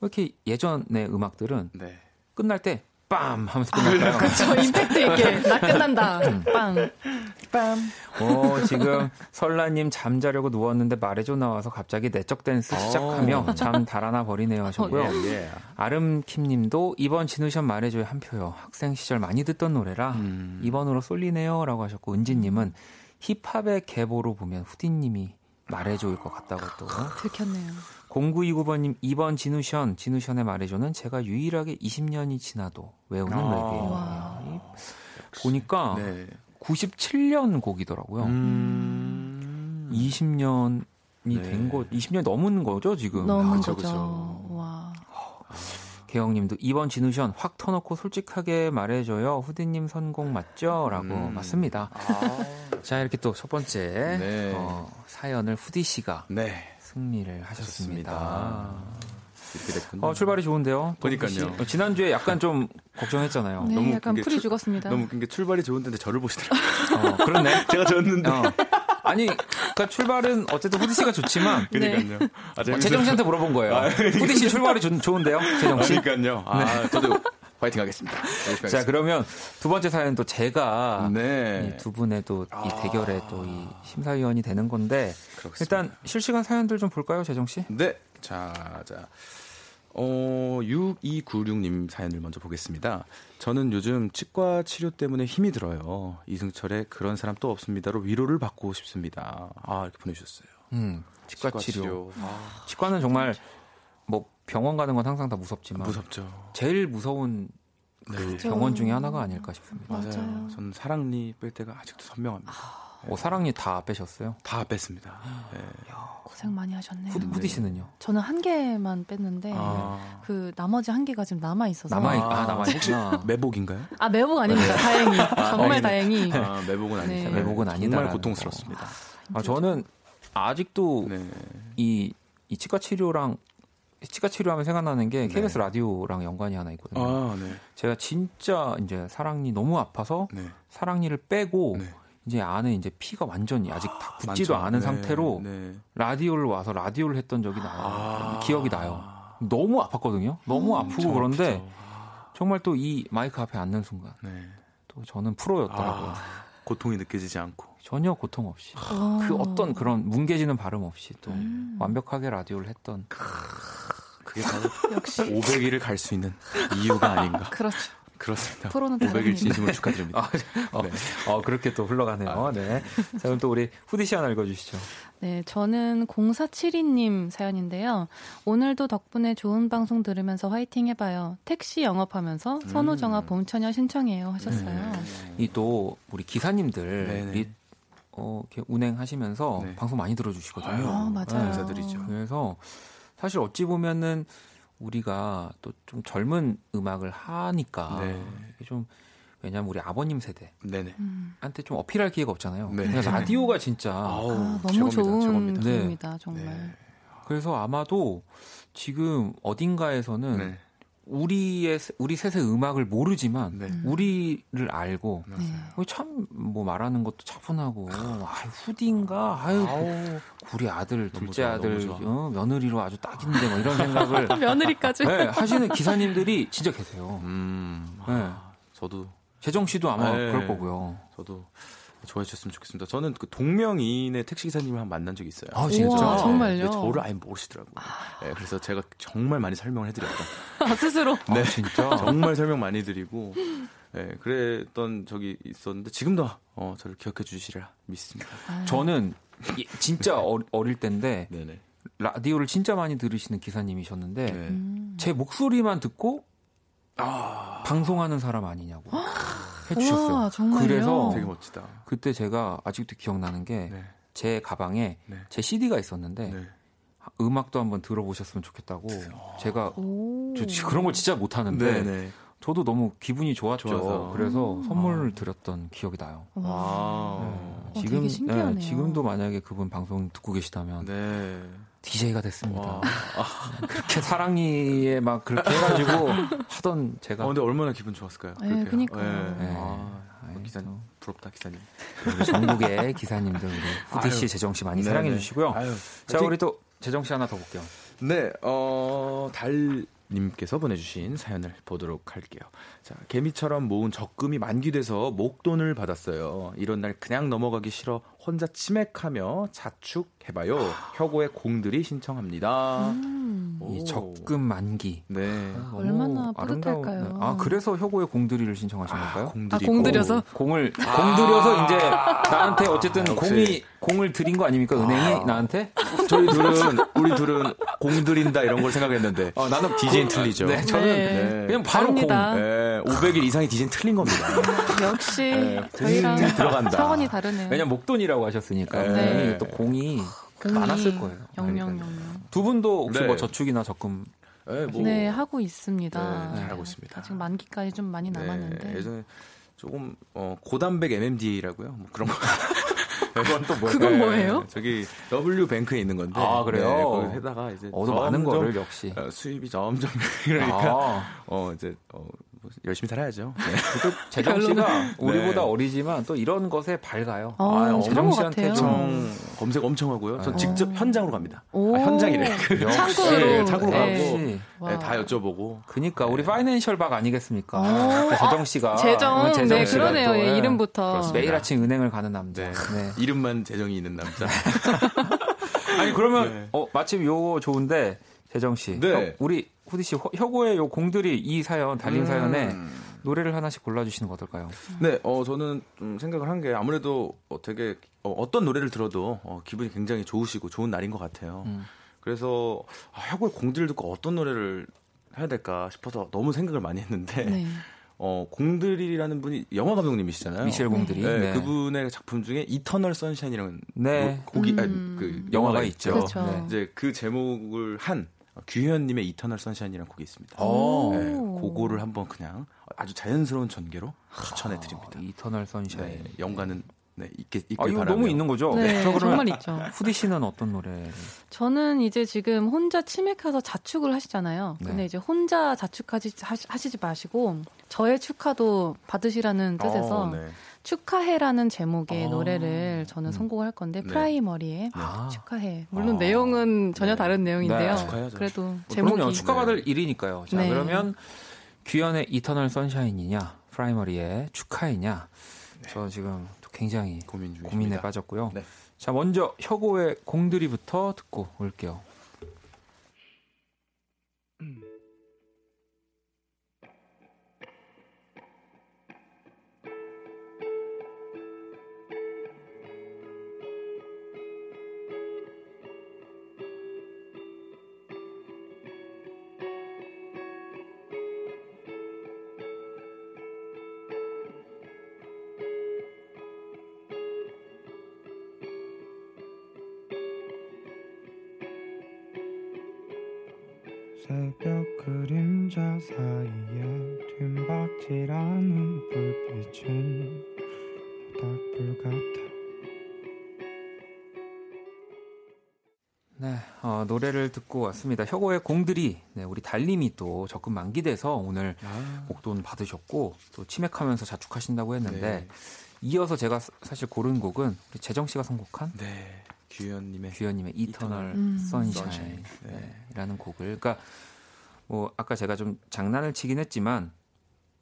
이렇게 예전의 음악들은
네.
끝날 때 빰 하면서 끝날까요?
저 임팩트 있게 나 끝난다. 빵.
어, 지금 설라님 잠자려고 누웠는데 말해줘 나와서 갑자기 내적 댄스 시작하며 잠 달아나 버리네요 하셨고요.
예.
아름킴님도 이번 진우션 말해줘의 한 표요. 학생 시절 많이 듣던 노래라
음.
이번으로 쏠리네요라고 하셨고 은지님은 힙합의 계보로 보면 후디님이 말해줘일 것 같다고 또
들켰네요.
0929번님 이번 진우션 진우션의 말해줘는 제가 유일하게 20년이 지나도 외우는
아.
노래예요.
와.
보니까
네.
97년 곡이더라고요.
음.
20년이
네.
된 거, 20년 넘은 거죠, 지금?
넘은
그쵸,
거죠. 와.
개영님도 이번 진우션 확 터놓고 솔직하게 말해줘요. 후디님 선곡 맞죠? 라고
음.
맞습니다.
아.
자, 이렇게 또 첫 번째
네.
어, 사연을 후디 씨가
네.
승리를 하셨습니다.
하셨습니다. 이렇게 됐군요.
어, 출발이 좋은데요. 씨. 어, 지난주에 약간 좀 걱정했잖아요.
네,
너무
약간 풀이
출-
죽었습니다.
너무 웃긴 게 출발이 좋은데 저를 보시더라고요.
어, 그렇네.
제가 졌는데.
어. 아니, 그러니까 출발은 어쨌든 후디 씨가 좋지만
그러니까요. 아,
어,
재밌어요.
재정 씨한테 물어본 거예요. 후디 씨 출발이 좋, 좋은데요, 재정 씨?
그러니까요. 아, 저도 파이팅 하겠습니다.
자. 그러면 두 번째 사연은 또 제가
네.
이두 분의 또이
아.
대결에 또이 심사위원이 되는 건데
그렇습니다.
일단 실시간 사연들 좀 볼까요, 재정 씨?
네. 자, 자. 어, 6296님 사연을 먼저 보겠습니다. 저는 요즘 치과 치료 때문에 힘이 들어요. 이승철의 그런 사람 또 없습니다로 위로를 받고 싶습니다. 아, 이렇게 보내주셨어요.
음, 치과, 치료.
아,
치과는 정말 뭐 병원 가는 건 항상 다 무섭지만
무섭죠.
제일 무서운 그
네.
병원 중에 하나가 아닐까 싶습니다.
맞아요.
맞아요.
저는 사랑니 뺄 때가 아직도 선명합니다.
어, 사랑니 다 빼셨어요?
다 뺐습니다. 네.
고생 많이 하셨네요.
후디, 후디 씨는요?
저는 한 개만 뺐는데
아,
그 나머지 한 개가 지금 남아 있어서
남아 있,
아,
아, 남아 있구나.
매복인가요?
아 매복 아닙니다. 다행히 정말 다행히.
아, 매복은 아니다.
네.
매복은 아니다.
정말 고통스럽습니다.
아, 저는 아직도
네.
이, 이 치과 치료랑 치과 치료하면 생각나는 게
네.
KBS 라디오랑 연관이 하나 있거든요.
아, 네.
제가 진짜 이제 사랑니 너무 아파서
네.
사랑니를 빼고
네.
이제 안에 이제 피가 완전히 아직 다 붙지도
많죠.
않은
네,
상태로
네.
라디오를 와서 라디오를 했던 적이 나요.
아.
기억이 나요. 너무 아팠거든요. 너무 아프고
정말
그런데
아프죠.
정말 또 이 마이크 앞에 앉는 순간
네.
또 저는 프로였더라고요.
아, 고통이 느껴지지 않고.
전혀 고통 없이
어.
그 어떤 그런 뭉개지는 발음 없이 또
음.
완벽하게 라디오를 했던
그게 바로
역시
500일을 갈 수 있는 이유가 아닌가.
그렇죠.
그렇습니다.
프로는
500일
다릅니다.
진심으로 축하드립니다.
아, 어,
네.
어, 그렇게 또 흘러가네요. 네. 자, 그럼 또 우리 후디 씨 하나 읽어주시죠.
네, 저는 0472님 사연인데요. 오늘도 덕분에 좋은 방송 들으면서 화이팅 해봐요. 택시 영업하면서 선호정아 봄처녀 신청해요 하셨어요.
이또 우리 기사님들
네네.
이, 어, 이렇게 운행하시면서
네.
방송 많이 들어주시거든요.
아, 맞아요.
감사드리죠.
그래서 사실 어찌 보면은 우리가 또 좀 젊은 음악을 하니까
네.
이게 좀 왜냐면 우리 아버님 세대 한테
네네.
음.
좀 어필할 기회가 없잖아요.
네.
그래서 라디오가 진짜
아우,
아, 너무
최고입니다,
좋은
최고입니다.
네.
기회입니다, 정말.
네.
그래서 아마도 지금 어딘가에서는
네.
우리의 세- 우리 셋의 음악을 모르지만
네.
우리를 알고
네.
참뭐 말하는 것도 차분하고 아유 후디인가 아유 우리 아들 둘째
좋아,
아들. 어, 며느리로 아주 딱인데 뭐 이런 생각을
며느리까지.
네, 하시는 기사님들이 진짜 계세요.
음.
네.
아, 저도
재정 씨도 아마
네.
그럴 거고요.
저도 좋아해 주셨으면 좋겠습니다. 저는 그 동명이인의 택시 기사님을 한번 만난 적이 있어요.
아, 진짜?
우와, 정말요?
근데 저를 아예 모르시더라고요. 네, 그래서 제가 정말 많이 설명을 해드렸던.
아, 스스로.
네, 아, 진짜.
정말 설명 많이 드리고, 네, 그랬던 적이 있었는데 지금도 어, 저를 기억해 주시리라 믿습니다.
아,
저는 이- 진짜 어, 어릴 때인데
네네.
라디오를 진짜 많이 들으시는 기사님이셨는데
네.
음.
제 목소리만 듣고
아,
방송하는 사람 아니냐고 해주셨어요.
우와, 정말요?
그래서
되게 멋지다.
그때 제가 아직도 기억나는 게제
네,
가방에
네,
제 CD가 있었는데
네.
음악도 한번 들어보셨으면 좋겠다고 제가
오.
저 지- 그런 걸 진짜 못하는데
네.
저도 너무 기분이 좋았죠.
좋아서.
그래서
음.
선물을 드렸던 기억이 나요.
와.
아.
어, 되게 신기하네요.
지금도 만약에 그분 방송 듣고 계시다면
네.
DJ가 됐습니다.
와.
그렇게 사랑니에 막 그렇게 해가지고 하던 제가
어, 근데 얼마나 기분 좋았을까요?
네. 그니까요.
네.
네.
아, 기사님
또
부럽다 기사님.
우리 전국의 기사님들 우리 후디 씨,
아유.
재정 씨 많이
네네.
사랑해 주시고요.
아유,
자! 우리 또 재정 씨 하나 더 볼게요.
네, 어, 달 님께서 보내주신 사연을 보도록 할게요. 자, 개미처럼 모은 적금이 만기돼서 목돈을 받았어요. 이런 날 그냥 넘어가기 싫어 혼자 치맥하며 자축해봐요. 혁오의 공들이 신청합니다.
음.
오.
이 적금 만기.
네.
너무
얼마나?
네. 아, 그래서 혁오의 공들이를 신청하신 건가요?
공들이
아, 공들여서?
공을 공들여서 이제 나한테 어쨌든. 공이 공을 들인 거 아닙니까 은행이 나한테?
저희 둘은 우리 둘은 공들인다 이런 걸 생각했는데
어, 나는
DJ는 틀리죠.
네, 저는
네.
그냥 바로
다릅니다.
네, 500일 이상의 DJ는 틀린 겁니다.
역시
네,
저희랑
공이 들어간다.
차원이 다르네요.
왜냐 면 목돈이라고 하셨으니까
네.
또 공이
공이
많았을 거예요.
영영영영.
두 분도 혹시
네.
뭐 저축이나 적금
네, 뭐,
네 하고 있습니다.
네, 잘 하고 있습니다.
아직 만기까지 좀 많이 남았는데.
네, 예전에 조금 어, 고단백 MMDA라고요. 뭐 그런 거.
그건 또 뭐예요?
그건 뭐예요?
저기 W 뱅크에 있는 건데.
아, 그래요?
네, 거기다가 이제
어도 많은 거를 역시.
어, 수입이 점점 그러니까
아,
어 이제 어, 뭐 열심히 살아야죠. 네.
또 재정 씨가 우리보다
네.
어리지만 또 이런 것에 밝아요.
어,
아,
그런
재정
것
씨한테. 좀
검색 엄청 하고요. 전
어.
직접 현장으로 갑니다.
오.
아, 현장이래. 그. 네, 창구로
네.
가고
역시.
와.
네, 다 여쭤보고.
그니까 우리 파이낸셜 박 아니겠습니까?
오.
그 재정 씨가
재정,
어,
네,
씨가
그러네요.
또,
예,
예.
이름부터.
그렇습니다.
매일 아침 은행을 가는 남자.
네.
네.
이름만 재정이 있는 남자.
아니 그러면
네.
어, 마침 요거 좋은데 재정 씨,
네.
혀- 우리 후디 씨 혀- 혁오의 요 공들이 이 사연 달린
음.
사연에 노래를 하나씩 골라주시는 거 어떨까요?
네, 어, 저는 좀 생각을 한 게 아무래도 어, 되게 어, 떤 노래를 들어도 어, 기분이 굉장히 좋으시고 좋은 날인 것 같아요.
음.
그래서 아, 혁오의 공들을 듣고 어떤 노래를 해야 될까 싶어서 너무 생각을 많이 했는데
네.
어, 공들이라는 분이 영화 감독님이시잖아요.
미셸 공들이.
네,
네.
그분의 작품 중에 이터널 선샤인이라는
네.
곡이 아니,
음.
그
영화가
영화가
있죠.
있죠.
그렇죠.
네.
이제 그 제목을 한 규현님의 Eternal Sunshine이라는 곡이 있습니다.
어.
네,
오.
그거를 한번 그냥 아주 자연스러운 전개로 추천해 드립니다.
아, Eternal Sunshine.
네, 연관은 네, 있게 있길
아, 이거
바라며.
너무 있는 거죠?
네, 정말 있죠.
후디 씨는 어떤 노래?
저는 이제 지금 혼자 치맥해서 자축을 하시잖아요. 근데
네.
이제 혼자 자축하지 하시- 하시지 마시고 저의 축하도 받으시라는 뜻에서
어, 네.
축하해라는 제목의
아.
노래를 저는
음.
선곡을 할 건데
네.
프라이머리의
아.
축하해. 물론
아.
내용은 전혀
네.
다른 내용인데요.
네,
축하해야죠.
그래도
뭐
제목이
그럼요. 축하받을 일이니까요. 자,
네.
그러면 규현의 Eternal Sunshine이냐, 프라이머리의 축하이냐. 저 지금 또 굉장히
고민 중입니다.
고민에 빠졌고요.
네.
자, 먼저 혁오의 공들이부터 듣고 올게요.
새
노래를 듣고 왔습니다. 혁오의 공들이, 네, 우리 달님이 또 적금 만기돼서 오늘
아,
목돈 받으셨고, 또 치맥하면서 자축하신다고 했는데,
네.
이어서 제가 사- 사실 고른 곡은 우리 재정 씨가 선곡한
네. 규현님의
규현님의 Eternal
음.
Sunshine Sunshine. 네.
네, 라는 곡을 그러니까 뭐 아까 제가 좀 장난을 치긴 했지만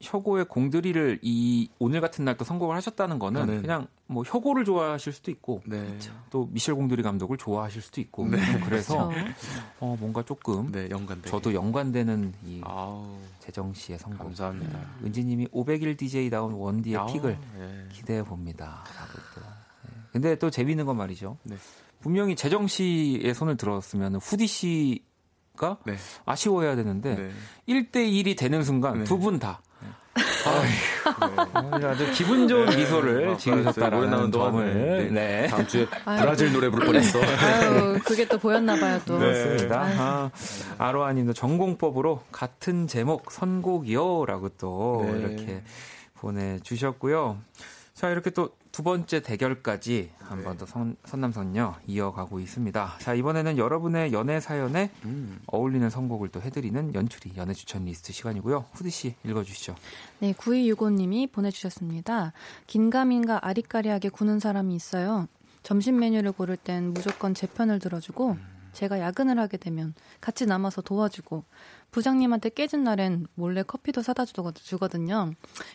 혁오의 공들이를 이 오늘 같은 날 또 선곡을 하셨다는 거는 그냥 뭐 혁오를 좋아하실 수도 있고
네.
또 미셸 공들이 감독을 좋아하실 수도 있고 좀 그래서
그렇죠.
어, 뭔가 조금
네, 연관돼.
저도 연관되는 이
아우,
재정 씨의 선곡
감사합니다.
은지님이 500일 DJ다운 원디의
아우,
픽을
예.
기대해 봅니다. 라고 또. 네. 근데 또 재미있는 건 말이죠.
네.
분명히 재정 씨의 손을 들었으면 후디 씨가
네.
아쉬워해야 되는데
네.
1대 1이 되는 순간
네.
두분 다. 아, 아주 기분 좋은 미소를
아, 노래
지으셨다라는 점을
동안에
네.
다음 주에
아유.
브라질 노래 부를 뻔했어.
아유, 그게 또 보였나 봐요, 또.
그렇습니다. 아, 아로아님도 전공법으로 같은 제목 선곡이요라고 또
네.
이렇게 보내주셨고요. 자 이렇게 또 두 번째 대결까지 한 번더 선남선녀 이어가고 있습니다. 자 이번에는 여러분의 연애 사연에
음.
어울리는 선곡을 또 해드리는 연출이 연애 추천 리스트 시간이고요. 후디 씨 읽어주시죠.
네, 9265님이 보내주셨습니다. 긴가민가 아리까리하게 구는 사람이 있어요. 점심 메뉴를 고를 땐 무조건 제 편을 들어주고, 제가 야근을 하게 되면 같이 남아서 도와주고, 부장님한테 깨진 날엔 몰래 커피도 사다 주거- 주거든요.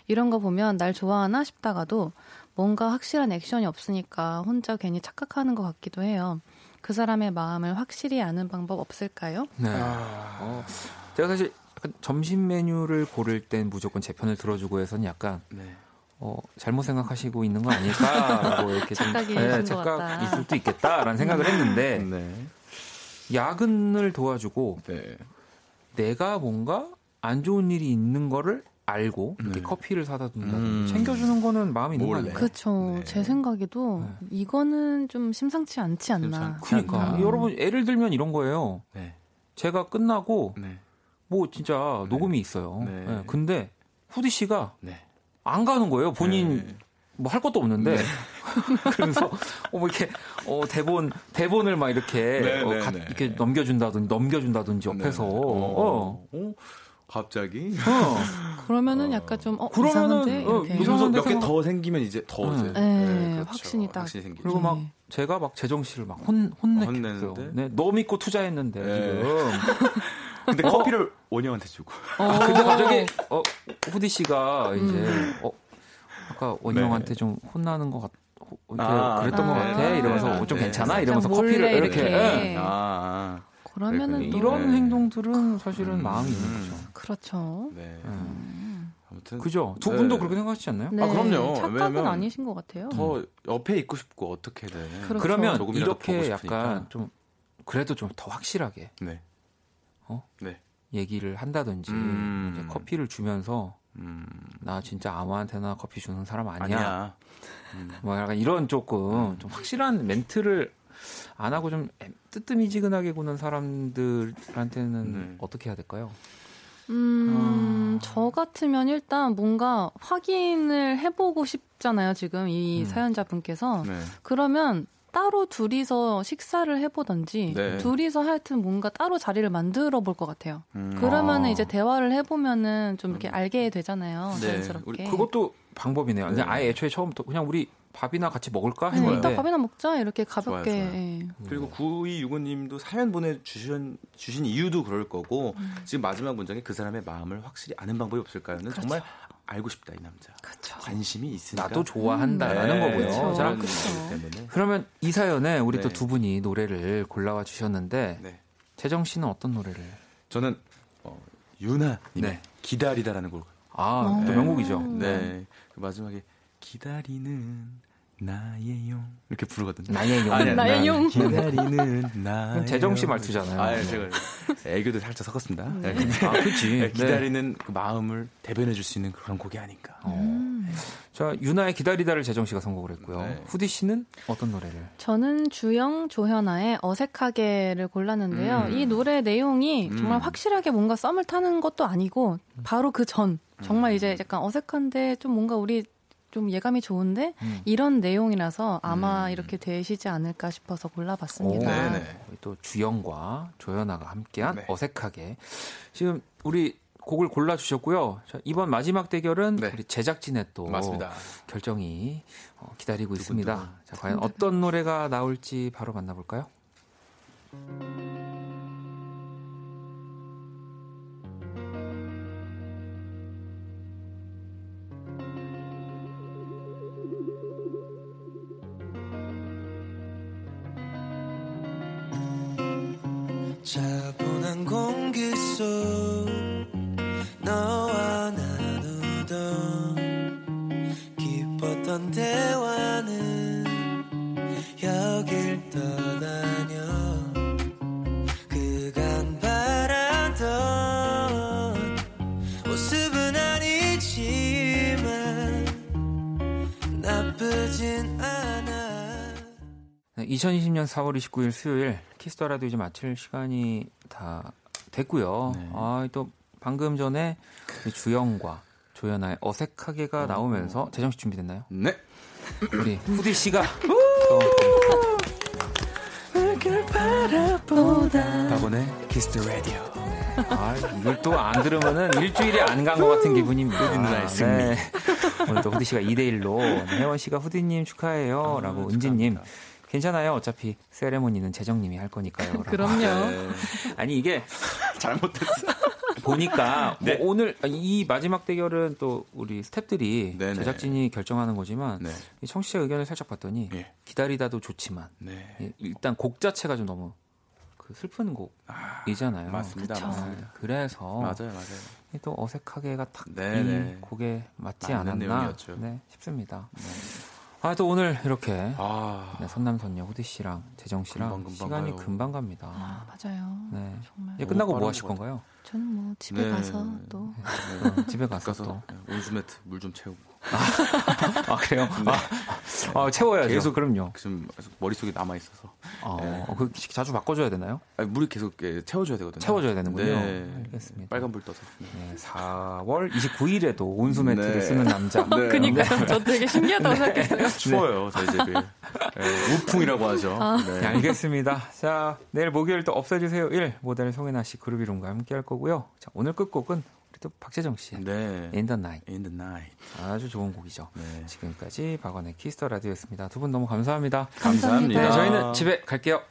이런 거 보면 날 좋아하나 싶다가도 뭔가 확실한 액션이 없으니까 혼자 괜히 착각하는 것 같기도 해요. 그 사람의 마음을 확실히 아는 방법 없을까요?
네. 어, 제가 사실 약간 점심 메뉴를 고를 땐 무조건 제 편을 들어주고 해서는 약간
네.
어, 잘못 생각하시고 있는 거 아닐까라고 이렇게 좀,
착각이
네,
것 같다.
착각이 있을 수도 있겠다라는 생각을 했는데
네.
야근을 도와주고
네.
내가 뭔가 안 좋은 일이 있는 거를 알고 이렇게
네.
커피를 사다 준다
음.
챙겨주는 거는 마음이 있는 거
몰래.
아니에요?
그쵸.
네.
제 생각에도
네.
이거는 좀 심상치 않지 않나.
심상-
그러니까
않나.
여러분 예를 들면 이런 거예요.
네.
제가 끝나고
네.
뭐 진짜
네.
녹음이 있어요.
네.
네, 근데 후디 씨가
네.
안 가는 거예요. 본인
네.
뭐 할 것도 없는데 그래서 어, 뭐 이렇게 어, 대본 대본을 막 이렇게
네,
어,
네,
가-
네.
이렇게 넘겨준다든지 넘겨준다든지 옆에서
네.
어.
어. 갑자기
어.
그러면은
어.
약간 좀 어,
그러면은,
이상한데
어,
이렇게.
이상-
이러면서
이상한데
몇개
생각-
더 생기면 이제 더
네.
이제
네,
그렇죠.
확신이 딱.
확신이 생기죠.
그리고 막
네.
제가 막 재정 씨를 막 혼, 혼냈어요. 네, 너 믿고 투자했는데
네.
지금.
근데 커피를 원영한테 주고.
아, 근데 갑자기 어, 후디 씨가 이제
음.
어, 아까 원영한테 좀 혼나는 것 같. 호- 이렇게
아,
그랬던
네.
것 같아 이러면서
네,
어, 좀
네.
괜찮아
살짝
이러면서 커피를 이렇게
이렇게.
예.
네.
아, 아.
그러면은
네,
또
이런
네.
행동들은 사실은
음.
마음이 있는
음.
거죠.
그렇죠.
네.
음.
아무튼
그죠? 두
네.
분도 그렇게 생각하시지 않나요?
네,
아, 그럼요.
착각은 아니신 것 같아요.
더 옆에 있고 싶고 어떻게든.
그렇죠.
그러면 이렇게 약간. 좀 그래도 좀 더 확실하게
네.
어?
네.
얘기를 한다든지
음.
이제 커피를 주면서
음.
나 진짜 아무한테나 커피 주는 사람 아니야.
아니야. 음.
뭐 약간 이런 조금 좀 확실한 멘트를 안 하고 좀 애- 뜨뜨미지근하게 구는 사람들한테는
네.
어떻게 해야 될까요?
음,
아.
저 같으면 일단 뭔가 확인을 해보고 싶잖아요, 지금 이
음.
사연자분께서.
네.
그러면 따로 둘이서 식사를 해보던지,
네.
둘이서 하여튼 뭔가 따로 자리를 만들어 볼 것 같아요.
음.
그러면은
아.
이제 대화를 해보면은 좀 이렇게
음.
알게 되잖아요,
네.
자연스럽게.
우리
그것도 방법이네요. 그냥
네.
아예 애초에 처음부터 그냥 우리 밥이나 같이 먹을까
네,
했는데
이따 밥이나 먹자, 이렇게 가볍게.
좋아요, 좋아요.
예.
그리고 9265님도 사연 보내주신 주신 이유도 그럴 거고
음.
지금 마지막 문장에 그 사람의 마음을 확실히 아는 방법이 없을까요 는
그렇죠.
정말 알고 싶다 이 남자
그렇죠.
관심이 있으니까
나도 좋아한다라는
네,
거고요.
그쵸.
자,
그런
그쵸.
거기 때문에
그러면 이 사연에 우리 또
네.
두 분이 노래를 골라와 주셨는데
네.
재정 씨는 어떤 노래를?
저는 어, 유나님의
네.
기다리다라는 곡
아, 또
네.
명곡이죠.
네. 그 마지막에 기다리는 나의 용 이렇게 부르거든요.
나의 용.
아니야,
나의
나-
용.
기다리는 나의
재정 씨
용.
말투잖아요.
아, 제가 애교도 살짝 섞었습니다. 네.
아, 그치.
네,
네.
기다리는 그 마음을 대변해 줄 수 있는 그런 곡이 아닌가.
음.
자, 유나의 기다리다를 재정 씨가 선곡을 했고요.
네.
후디 씨는 어떤 노래를?
저는 주영 조현아의 어색하게를 골랐는데요.
음.
이 노래 내용이
음.
정말 확실하게 뭔가 썸을 타는 것도 아니고 바로 그 전 정말
음.
이제 약간 어색한데 좀 뭔가 우리 좀 예감이 좋은데
음.
이런 내용이라서 아마
음.
이렇게 되시지 않을까 싶어서
오,
골라봤습니다.
네네.
우리 또 주영과 조연아가 함께한
네.
어색하게. 지금 우리 곡을 골라 주셨고요. 자, 이번 마지막 대결은
네.
우리 제작진의 또
맞습니다.
결정이 어, 기다리고 있습니다. 자, 과연 어떤 노래가 나올지 바로 만나볼까요?
차분한 공기 속 너와 나누던 기뻤던 대화는 여길 떠나며 그간 바라던 모습은 아니지만 나쁘진 않아.
2020년 4월 29일 수요일 Kiss the Radio 이제 마칠 시간이 다 됐고요.
네.
아, 또 방금 전에 이 주영과 조현아의 어색하게가 나오면서 재정 씨 준비됐나요?
네.
우리 후디 씨가 또
박원의 Kiss the Radio.
아, 이걸 또 안 들으면은 일주일에 안간 것 같은 기분입니다.
후디 누나의 승리.
네. 오늘도 후디 씨가 2대 1로 혜원 씨가 후디님 축하해요. 라고 은지님. 괜찮아요. 어차피 세레모니는 재정님이 할 거니까요.
그럼요.
네.
아니, 이게
잘못했어.
보니까
네.
뭐 오늘 이 마지막 대결은 또 우리 스탭들이
네네.
제작진이 결정하는 거지만
네.
이 청취자 의견을 살짝 봤더니
예.
기다리다도 좋지만
네.
예, 일단 곡 자체가 좀 너무 그 슬픈 곡이잖아요.
맞습니다.
그쵸.
맞습니다.
네, 그래서
맞아요, 맞아요.
또 어색하게가 딱이
네네.
곡에 맞지
맞는
않았나
내용이었죠.
네, 싶습니다. 아 또 오늘 이렇게
아,
네, 선남선녀 후디 씨랑 재정 씨랑
금방, 금방
시간이
가요.
금방 갑니다.
아, 맞아요.
네.
정말.
이제 끝나고 뭐 하실. 건가요?
저는 뭐 집에
네.
가서 또
어, 집에 가서,
가서
또.
네, 온수 매트 물 좀 채우고.
아 그래요? 아, 아, 채워야죠.
계속
그럼요.
지금 머릿속에 남아 있어서.
어,
네.
그 자주 바꿔줘야 되나요?
아니, 물이 계속 이렇게 채워줘야 되거든요.
채워줘야 되는군요.
네.
알겠습니다.
빨간 불 떠서.
네, 4월 29일에도 온수 매트를
네.
쓰는 남자.
네.
그니까요. 저 되게 신기하다고 생각했어요.
추워요, 저희 집이. 네, 우풍이라고 하죠.
네,
네.
알겠습니다. 자, 내일 목요일 또 없애주세요 1 모델 송해나 씨 그루비룸과 함께 할 거고요. 자, 오늘 끝곡은 또 박재정 씨.
네.
In the Night.
In the night.
아주 좋은 곡이죠.
네.
지금까지 박원의 Kiss the Radio였습니다. 두 분 너무 감사합니다.
감사합니다.
네, 저희는 집에 갈게요.